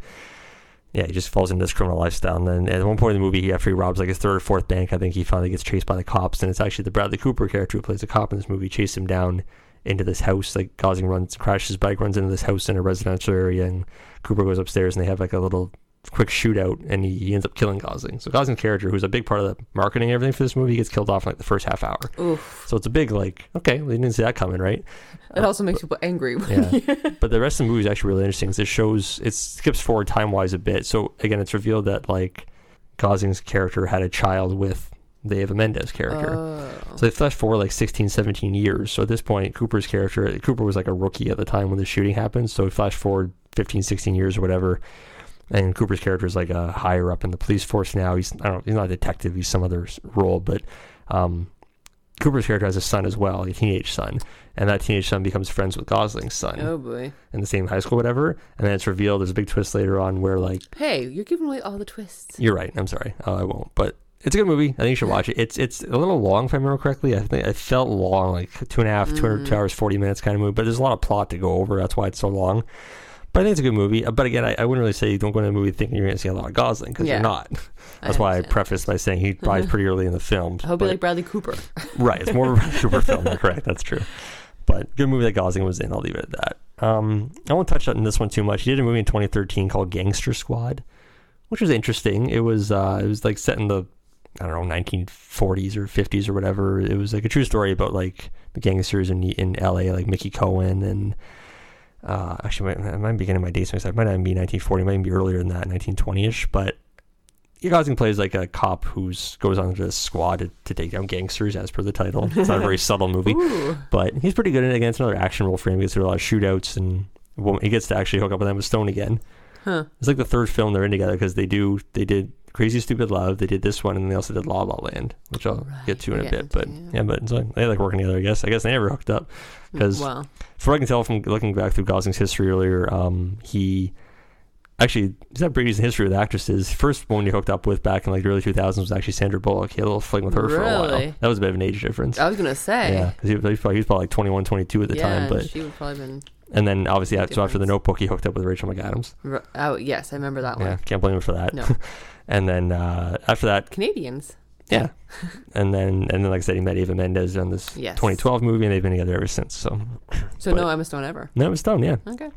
yeah, he just falls into this criminal lifestyle. And then at one point in the movie, he after he robs like his third or fourth bank, I think he finally gets chased by the cops, and it's actually the Bradley Cooper character who plays the cop in this movie chased him down into this house. Like Gosling runs, crashes his bike, runs into this house in a residential area, and Cooper goes upstairs, and they have like a little quick shootout, and he, he ends up killing Gosling. So Gosling's character, who's a big part of the marketing and everything for this movie, gets killed off in like the first half hour. Oof. So it's a big like, okay, we didn't see that coming, right? It also makes people angry. Yeah. But the rest of the movie is actually really interesting because it shows it skips forward time wise a bit. So again, it's revealed that like Gosling's character had a child with the Eva Mendes character. Oh. So they flash forward like 16, 17 years. So at this point, Cooper's character, Cooper was like a rookie at the time when the shooting happened. So we flash forward 15, 16 years or whatever. And Cooper's character is like a higher up in the police force now. He's I don't he's not a detective. He's some other role, but um, Cooper's character has a son as well, a teenage son, and that teenage son becomes friends with Gosling's son Oh boy. in the same high school, whatever. And then it's revealed there's a big twist later on where like Hey, you're giving away all the twists. you're right. I'm sorry. Uh, I won't. But it's a good movie. I think you should watch it. It's it's a little long if I remember correctly. I think it felt long, like two and a half, two, Mm. two hours, forty minutes kind of movie. But there's a lot of plot to go over. That's why it's so long. But I think it's a good movie. But again, I, I wouldn't really say you don't go into a movie thinking you're going to see a lot of Gosling because Yeah. you're not. That's why I prefaced by saying he dies pretty early in the film. I hope you like Bradley Cooper. Right, it's more of a Cooper film. Correct. That's true. But good movie that Gosling was in. I'll leave it at that. Um, I won't touch on this one too much. He did a movie in 2013 called Gangster Squad, which was interesting. It was uh, it was like set in the I don't know 1940s or 50s or whatever. It was like a true story about like the gangsters in in LA, like Mickey Cohen and. Uh, actually, I might, I might be getting my dates mixed up. It might not even be 1940. It might even be earlier than that, 1920ish. But Gosling plays like a cop who's goes on to a squad to, to take down gangsters, as per the title. It's not a very subtle movie, Ooh. but he's pretty good in it. Again, it's another action role for him. He gets through a lot of shootouts, and he gets to actually hook up with Emma Stone again. Huh. It's like the third film they're in together because they do they did Crazy Stupid Love, they did this one, and they also did La La Land, which I'll get to in a Right, bit. But yeah. yeah, but like, they like working together. I guess. I guess they never hooked up because Well, from what I can tell from looking back through Gosling's history earlier, um, he actually he's had a pretty decent history with actresses. First one he hooked up with back in like the early 2000s was actually Sandra Bullock. He had a little fling with her for a while. Really? That was a bit of an age difference. I was gonna say. yeah, because he, was- he was probably, he was probably like 21, 22 at the yeah, time. But she would probably been. and then obviously so after the Notebook, he hooked up with Rachel McAdams. Oh yes, I remember that one. Yeah, can't blame him for that. No. and then uh, after that, Canadians. yeah, and then and then like I said, he met Eva Mendes on this Yes. 2012 movie, and they've been together ever since. So So But- no Emma Stone ever. no, it was done. Yeah. Okay.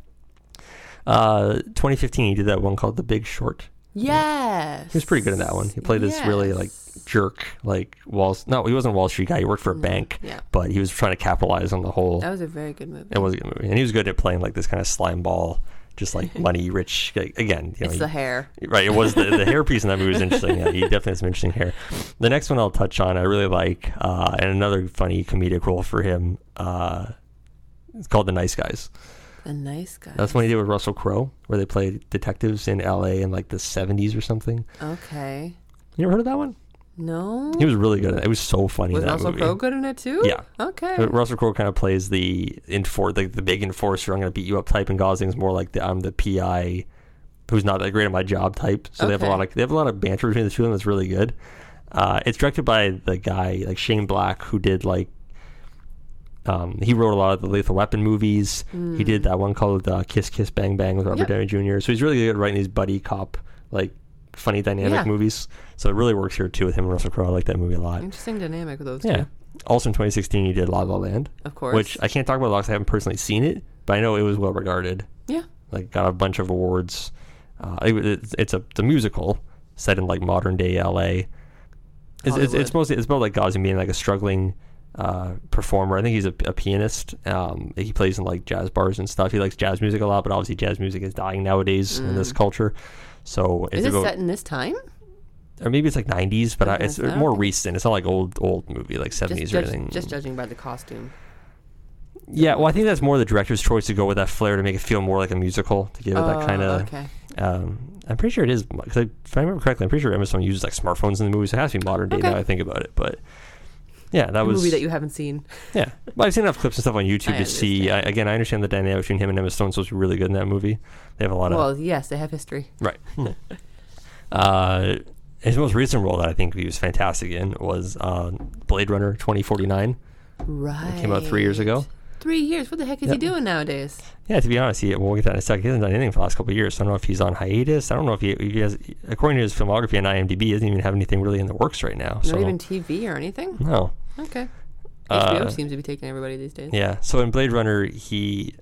Uh, 2015, he did that one called The Big Short. Yes. He was pretty good in that one. He played this really like jerk, like Wall. No, he wasn't a Wall Street guy. He worked for a No. bank, Yeah, but he was trying to capitalize on the whole. that was a very good movie. It was a good movie, and he was good at playing like this kind of slime ball, just like money rich. like, Again, you know, it's he- the hair. right? It was the the hair piece in that movie was interesting. Yeah, he definitely has some interesting hair. The next one I'll touch on, I really like, uh, and another funny comedic role for him. Uh, it's called The Nice Guys. The nice Guys. That's one he did with Russell Crowe, where they played detectives in L.A. in like the '70s or something. Okay. You ever heard of that one? No. He was really good at it. It was so funny. was that Russell. Crowe good in it too? Yeah. Okay. Russell Crowe kind of plays the enfor- the, the big enforcer. I'm going to beat you up type, and Gosling's more like the I'm the PI who's not that great at my job type. So they have a lot of they have a lot of banter between the two of them. That's really good. Uh, it's directed by the guy like Shane Black who did like um, he wrote a lot of the Lethal Weapon movies. He did that one called uh, Kiss Kiss Bang Bang with Robert Yep. Downey Jr. So he's really good at writing these buddy cop like funny dynamic Yeah. movies. So it really works here too with him and Russell Crowe. I like that movie a lot. Interesting dynamic with those Yeah. two. Also in 2016, he did La La Land, Of course. which I can't talk about a lot because I haven't personally seen it, but I know it was well regarded. yeah. Like got a bunch of awards. Uh, it, it's, it's a a musical set in like modern day LA. It's, it's, it's mostly it's about like Gosling being like a struggling uh, performer. I think he's a, a pianist. Um, he plays in like jazz bars and stuff. He likes jazz music a lot, but obviously jazz music is dying nowadays in this culture. So. Is it about, set in this time? or maybe it's like 90s, but I, it's more recent. It's not like old old movie like 70s Just, or judge- anything. just judging by the costume. Yeah, well, I think that's more the director's choice to go with that flair to make it feel more like a musical to give it that Oh, kind of. Okay. Um, I'm pretty sure it is because if I remember correctly, I'm pretty sure Emma Stone uses like smartphones in the movies. so it has to be modern day Okay. now. I think about it, but yeah, that was A was movie that you haven't seen. yeah. Well, I've seen enough clips and stuff on YouTube to see. I, again, I understand the dynamic between him and Emma Stone, so it's really good in that movie. They have a lot of Well, yes, they have history. right. uh, his most recent role that I think he was fantastic in was uh, Blade Runner 2049. Right. It came out three years ago. Three years. What the heck is Yep. he doing nowadays? Yeah, to be honest, he, we'll get that in a second. He hasn't done anything for the last couple of years. So I don't know if he's on hiatus. I don't know if he, if he has, according to his filmography on IMDb, he doesn't even have anything really in the works right now. So Not even TV or anything? no. Okay. Uh, HBO seems to be taking everybody these days. Yeah. So in Blade Runner, he,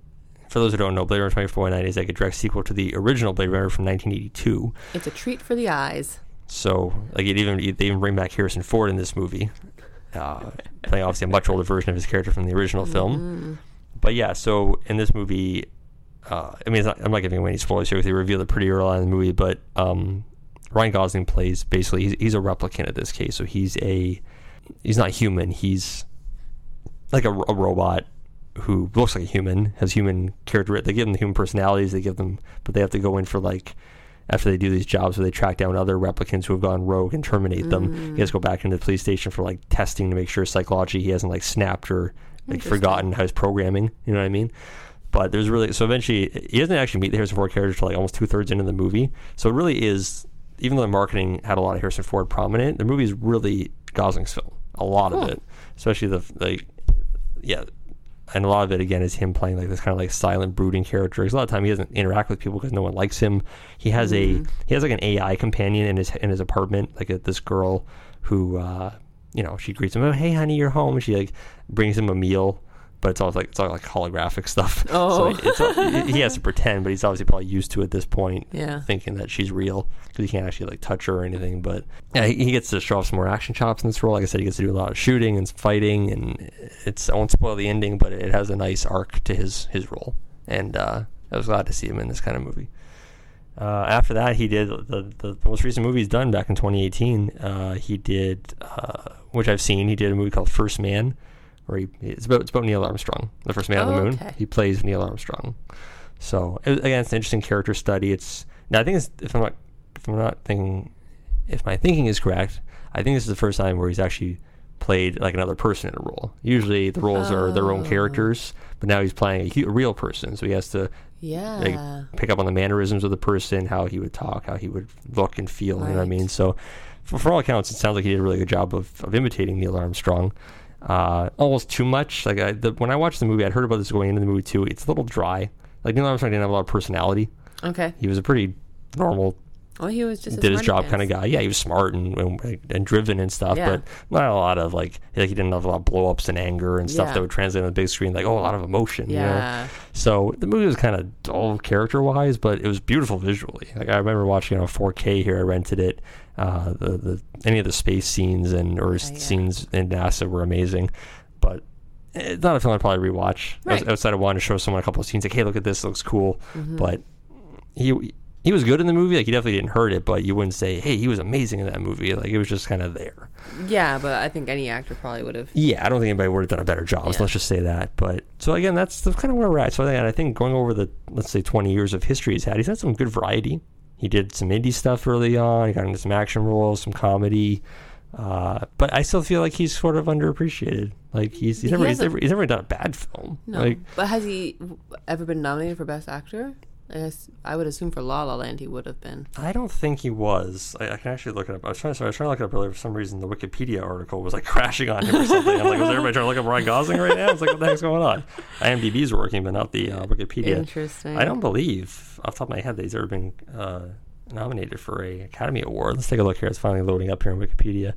for those who don't know, Blade Runner 2049 is like a direct sequel to the original Blade Runner from 1982. It's a treat for the eyes. So like it even they even bring back Harrison Ford in this movie, uh, playing obviously a much older version of his character from the original film. But yeah, so in this movie, uh, I mean, it's not, I'm not giving away any spoilers here because they reveal it pretty early on in the movie. But um, Ryan Gosling plays basically he's, he's a replicant in this case, so he's a he's not human. He's like a, a robot who looks like a human, has human character. They give them the human personalities. They give them, but they have to go in for like after they do these jobs where they track down other replicants who have gone rogue and terminate them. He has to go back into the police station for like testing to make sure psychologically he hasn't like snapped or like forgotten how his programming. You know what I mean? But there's really so eventually he doesn't actually meet the Harrison Ford character till like almost two thirds into the movie. So it really is even though the marketing had a lot of Harrison Ford prominent, the movie is really Gosling's film. A lot Cool. of it, especially the like, yeah, and a lot of it again is him playing like this kind of like silent, brooding character. 'Cause a lot of time he doesn't interact with people because no one likes him. He has a he has like an AI companion in his in his apartment, like a, this girl who uh, you know she greets him, oh hey honey, you're home. She like brings him a meal. But it's all like it's all like holographic stuff. Oh. so it's all, he has to pretend, but he's obviously probably used to it at this point Yeah. thinking that she's real because he can't actually like touch her or anything. But yeah, he, he gets to show off some more action chops in this role. Like I said, he gets to do a lot of shooting and fighting, and it's I won't spoil the ending, but it has a nice arc to his his role, and uh, I was glad to see him in this kind of movie. Uh, after that, he did the, the most recent movie he's done back in 2018. Uh, he did, uh, which I've seen. He did a movie called First Man, where he it's about it's about Neil Armstrong, the first man on the Oh, moon. okay. He plays Neil Armstrong. So it, again, it's an interesting character study. It's now I think it's, if I'm not if I'm not thinking if my thinking is correct, I think this is the first time where he's actually played like another person in a role. Usually the roles are their own Oh. characters, but now he's playing a, a real person, so he has to Yeah. like pick up on the mannerisms of the person, how he would talk, how he would look and feel. You know what I mean? So, for, for all accounts, it sounds like he did a really good job of, of imitating Neil Armstrong. Uh, almost too much. Like I, the, when I watched the movie, I'd heard about this going into the movie too. It's a little dry. Like Neil Armstrong didn't have a lot of personality. okay. He was a pretty normal, Well, he was just a did his job kind of guy. Yeah, he was smart and, and and driven and stuff, Yeah. but not a lot of like like he didn't have a lot of blow ups and anger and stuff Yeah. that would translate on the big screen. Like oh, a lot of emotion. You know? Yeah. So the movie was kind of dull character wise, but it was beautiful visually. Like I remember watching it on 4K here. I rented it. Uh, the the any of the space scenes and or s yeah. scenes in NASA were amazing, but it's not a film I'd probably rewatch. Right. Outside of wanting to show someone a couple of scenes, like hey, look at this, looks cool. Mm-hmm. But he he was good in the movie. Like he definitely didn't hurt it, but you wouldn't say hey, he was amazing in that movie. Like it was just kind of there. Yeah, but I think any actor probably would have. Yeah, I don't think anybody would have done a better job. So let's just say that. But so again, that's, that's kind of where we're at. So I think going over the let's say 20 years of history he's had, he's had some good variety. He did some indie stuff early on. He got into some action roles, some comedy. Uh, but I still feel like he's sort of underappreciated. Like he's, he's He never he's never he's never done a bad film. No. Like but has he ever been nominated for Best Actor? I guess I would assume for La La Land he would have been. I don't think he was. I, I can actually look it up. I was trying. Sorry, I was trying to look it up earlier. For some reason, the Wikipedia article was like crashing on him or something. I'm like, was everybody trying to look up Ryan Gosling right now? It's like, what the heck's going on? IMDb's working, but not the uh, Wikipedia. Interesting. I don't believe, off the top of my head, that he's ever been uh, nominated for a Academy Award. Let's take a look here. It's finally loading up here on Wikipedia.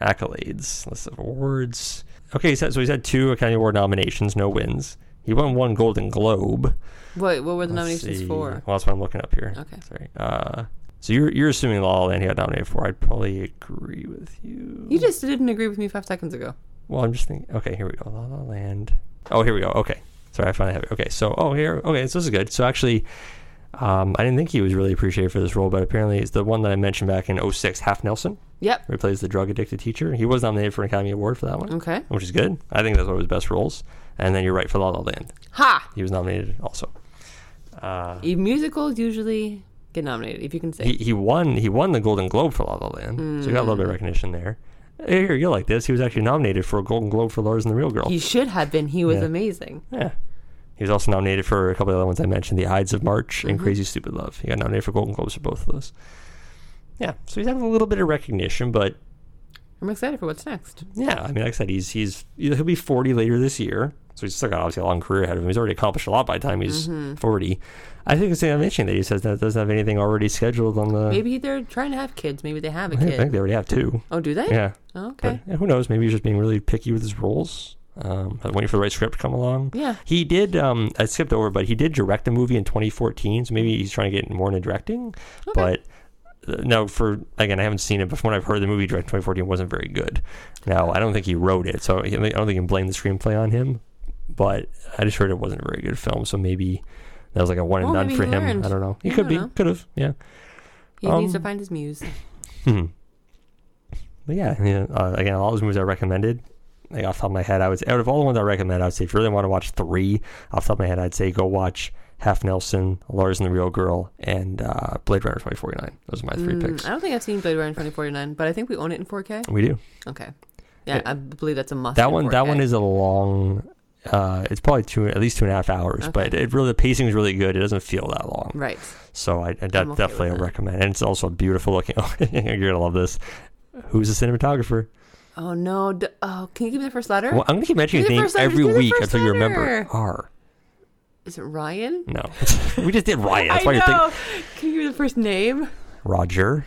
Accolades, list of awards. Okay, so he's had two Academy Award nominations, no wins. He won one Golden Globe. What What were the Let's nominations see. for? Well, that's what I'm looking up here. Okay. Sorry. Uh, so you're you're assuming La La Land he got nominated for. I'd probably agree with you. You just didn't agree with me five seconds ago. Well, I'm just thinking. Okay, here we go. La La Land. Oh, here we go. Okay. Sorry, I finally have it. Okay, so oh here. Okay, so this is good. So actually, um, I didn't think he was really appreciated for this role, but apparently it's the one that I mentioned back in 06, Half Nelson, Yep. where he plays the drug addicted teacher. He was nominated for an Academy Award for that one, Okay. which is good. I think that's one of his best roles. And then you're right for La La Land. Ha! He was nominated also. Uh, Musicals usually get nominated, if you can say. he, he won he won the Golden Globe for La La Land, so he got a little bit of recognition there. Here, you like this? He was actually nominated for a Golden Globe for Lars and the Real Girl. he should have been. He was Yeah. amazing. yeah, he was also nominated for a couple of other ones I mentioned, The Ides of March and Crazy Stupid Love. He got nominated for Golden Globes for both of those. Yeah, so he's having a little bit of recognition, but I'm excited for what's next. yeah, I mean, like I said, he's he's he'll be 40 later this year, so he's still got obviously a long career ahead of him. He's already accomplished a lot by the time he's 40. I think it's interesting that he says that doesn't have anything already scheduled on the. Maybe they're trying to have kids. Maybe they have a I kid. I think they already have two. Oh, do they? Yeah. Oh, But okay. yeah, who knows? Maybe he's just being really picky with his roles. Um, waiting for the right script to come along. Yeah. He did. Um, I skipped over, but he did direct a movie in 2014. So maybe he's trying to get more into directing. But uh, no, for again, I haven't seen it. But from what I've heard, the movie directed in 2014 wasn't very good. Now I don't think he wrote it, so I don't think you can blame the screenplay on him. But I just heard it wasn't a very good film. So maybe that was like a one and Well, done for him. learned. I don't know. He You could be. Could have. Yeah. He needs to Um, find his muse. Hmm. But yeah, yeah uh, again, all those movies I recommended, like off the top of my head, I would out of all the ones I recommend, I would say if you really want to watch three, off the top of my head, I'd say go watch Half Nelson, Lars and the Real Girl, and uh, Blade Runner 2049. Those are my three Mm, picks. I don't think I've seen Blade Runner 2049, but I think we own it in 4K. We do. Okay. Yeah, Yeah. I believe that's a must. That one. That 4K. one is a long. Uh, it's probably two, at least two and a half hours, but it really the pacing is really good. It doesn't feel that long, right. so I, I de- okay definitely recommend. And it's also a beautiful looking. You're gonna love this. Who's the cinematographer? Oh no! D- oh, can you give me the first letter? Well, I'm gonna keep mentioning Do the his first name letter, every week until you remember. letter. R. Is it Ryan? No, we just did Ryan. That's I why know. you're thinking Can you give me the first name? Roger.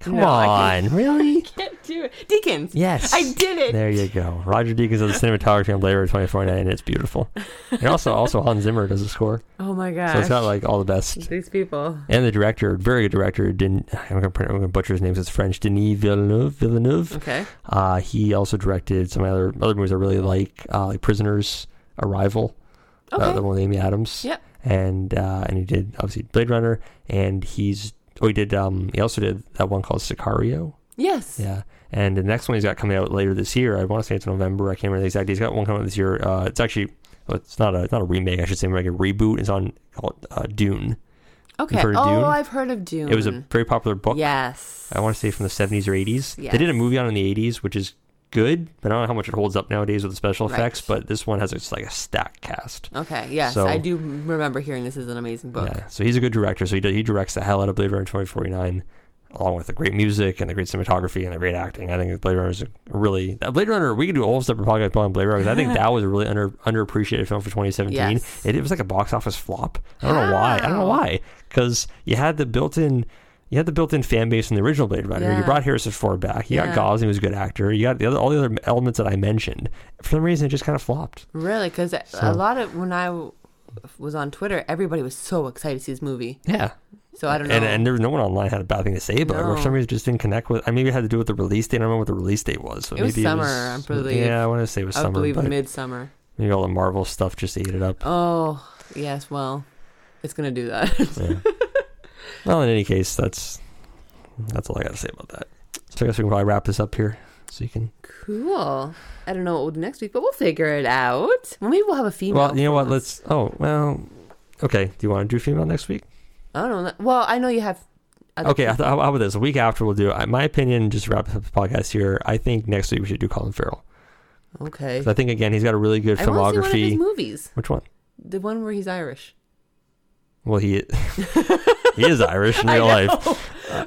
Come No, I on, really? Can't do it. Deakins. Yes. I did it. There you go. Roger Deakins does the cinematography on Blade Runner 2049, and it's beautiful. And also, also Hans Zimmer does the score, Oh my gosh. so it's got like all the best. these people. And the director, very good director, didn't. I'm gonna, I'm gonna butcher his name. 'cause It's French. Denis Villeneuve. Villeneuve. Okay. Uh, he also directed some other other movies I really like, uh, like Prisoners, Arrival, Okay. uh, the one with Amy Adams. Yep. And uh, and he did obviously Blade Runner, and he's oh he did um he also did that one called Sicario. Yes. Yeah. And the next one he's got coming out later this year. I want to say it's November. I can't remember the exact. He's got one coming out this year. Uh, it's actually well, it's not a it's not a remake. I should say like a reboot. It's on called uh, Dune. Okay. oh, Dune? I've heard of Dune. It was a very popular book. Yes. I want to say from the 70s or 80s. Yes. They did a movie on it in the 80s, which is good, but I don't know how much it holds up nowadays with the special Right. effects. But this one has it's like a stacked cast. Okay. Yes, So- I do remember hearing this is an amazing book. Yeah, so he's a good director. So he, he directs the hell out of Blade Runner 2049, along with the great music and the great cinematography and the great acting. I think Blade Runner is a really Blade Runner. We could do a whole separate podcast on Blade Runner. I think that was a really under underappreciated film for 2017. Yes. It, it was like a box office flop. I don't know why. I don't know why. Because you had the built-in. You had the built-in fan base in the original Blade Runner. You brought Harrison Ford back. You Yeah. got Gosling, who's a good actor. You got the other, all the other elements that I mentioned. For some reason, it just kind of flopped. Really? Because So- a lot of when I w- was on Twitter, everybody was so excited to see this movie. Yeah, So I don't know. And, and there was no one online had a bad thing to say about it. Or for some reason, just didn't connect with. I maybe it had to do with the release date. I don't know what the release date was. So It was summer, It was, I believe. Yeah, I want to say it was I summer, believe but midsummer. maybe all the Marvel stuff just ate it up. Oh yes. Well, it's gonna do that. Yeah. well, in any case, that's that's all I got to say about that. So I guess we can probably wrap this up here, so you can. cool. I don't know what we'll do next week, but we'll figure it out. Well, maybe we'll have a female. Well, you know what? once. Let's. Oh well. Okay. Do you want to do female next week? I don't know. Well, I know you have. Okay. I people. th- how about this? A week after we'll do. I my opinion, just to wrap up the podcast here. I think next week we should do Colin Farrell. Okay. I think again he's got a really good I see one of his filmography. movies. Which one? The one where he's Irish. Well, he he is Irish in real life.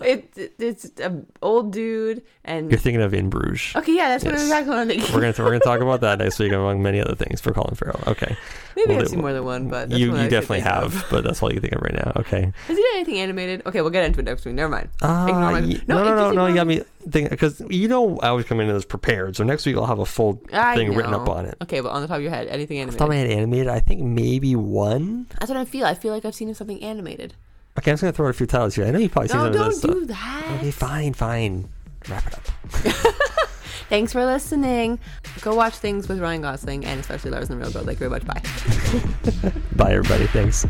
it, it- it's an old dude, and You're thinking of In Bruges. okay, yeah, that's what Yes. exactly what I'm thinking. We're gonna we're gonna talk about that next week among many other things for Colin Farrell. Okay, Maybe I've seen more than one, but that's you what I you could definitely think have, of. but that's all you think of right now. Okay. Has he done anything animated? Okay, we'll get into it next week. Never mind. Uh, Ignore my- y- No, no, no, no, just no. You got me thinking because you know I always come in this prepared. So next week I'll have a full I thing written up know. on it. Okay, but on the top of your head, anything Off the top of animated? animated. I think maybe one. That's what I feel. I feel like I've seen something animated. Okay, I'm just gonna throw out a few titles here. I know you probably seen No, some of don't this stuff. do that. Okay, fine, fine. Wrap it up. Thanks for listening. Go watch things with Ryan Gosling and especially Lars and the Real Girl. You very much. Bye. Bye, everybody. Thanks.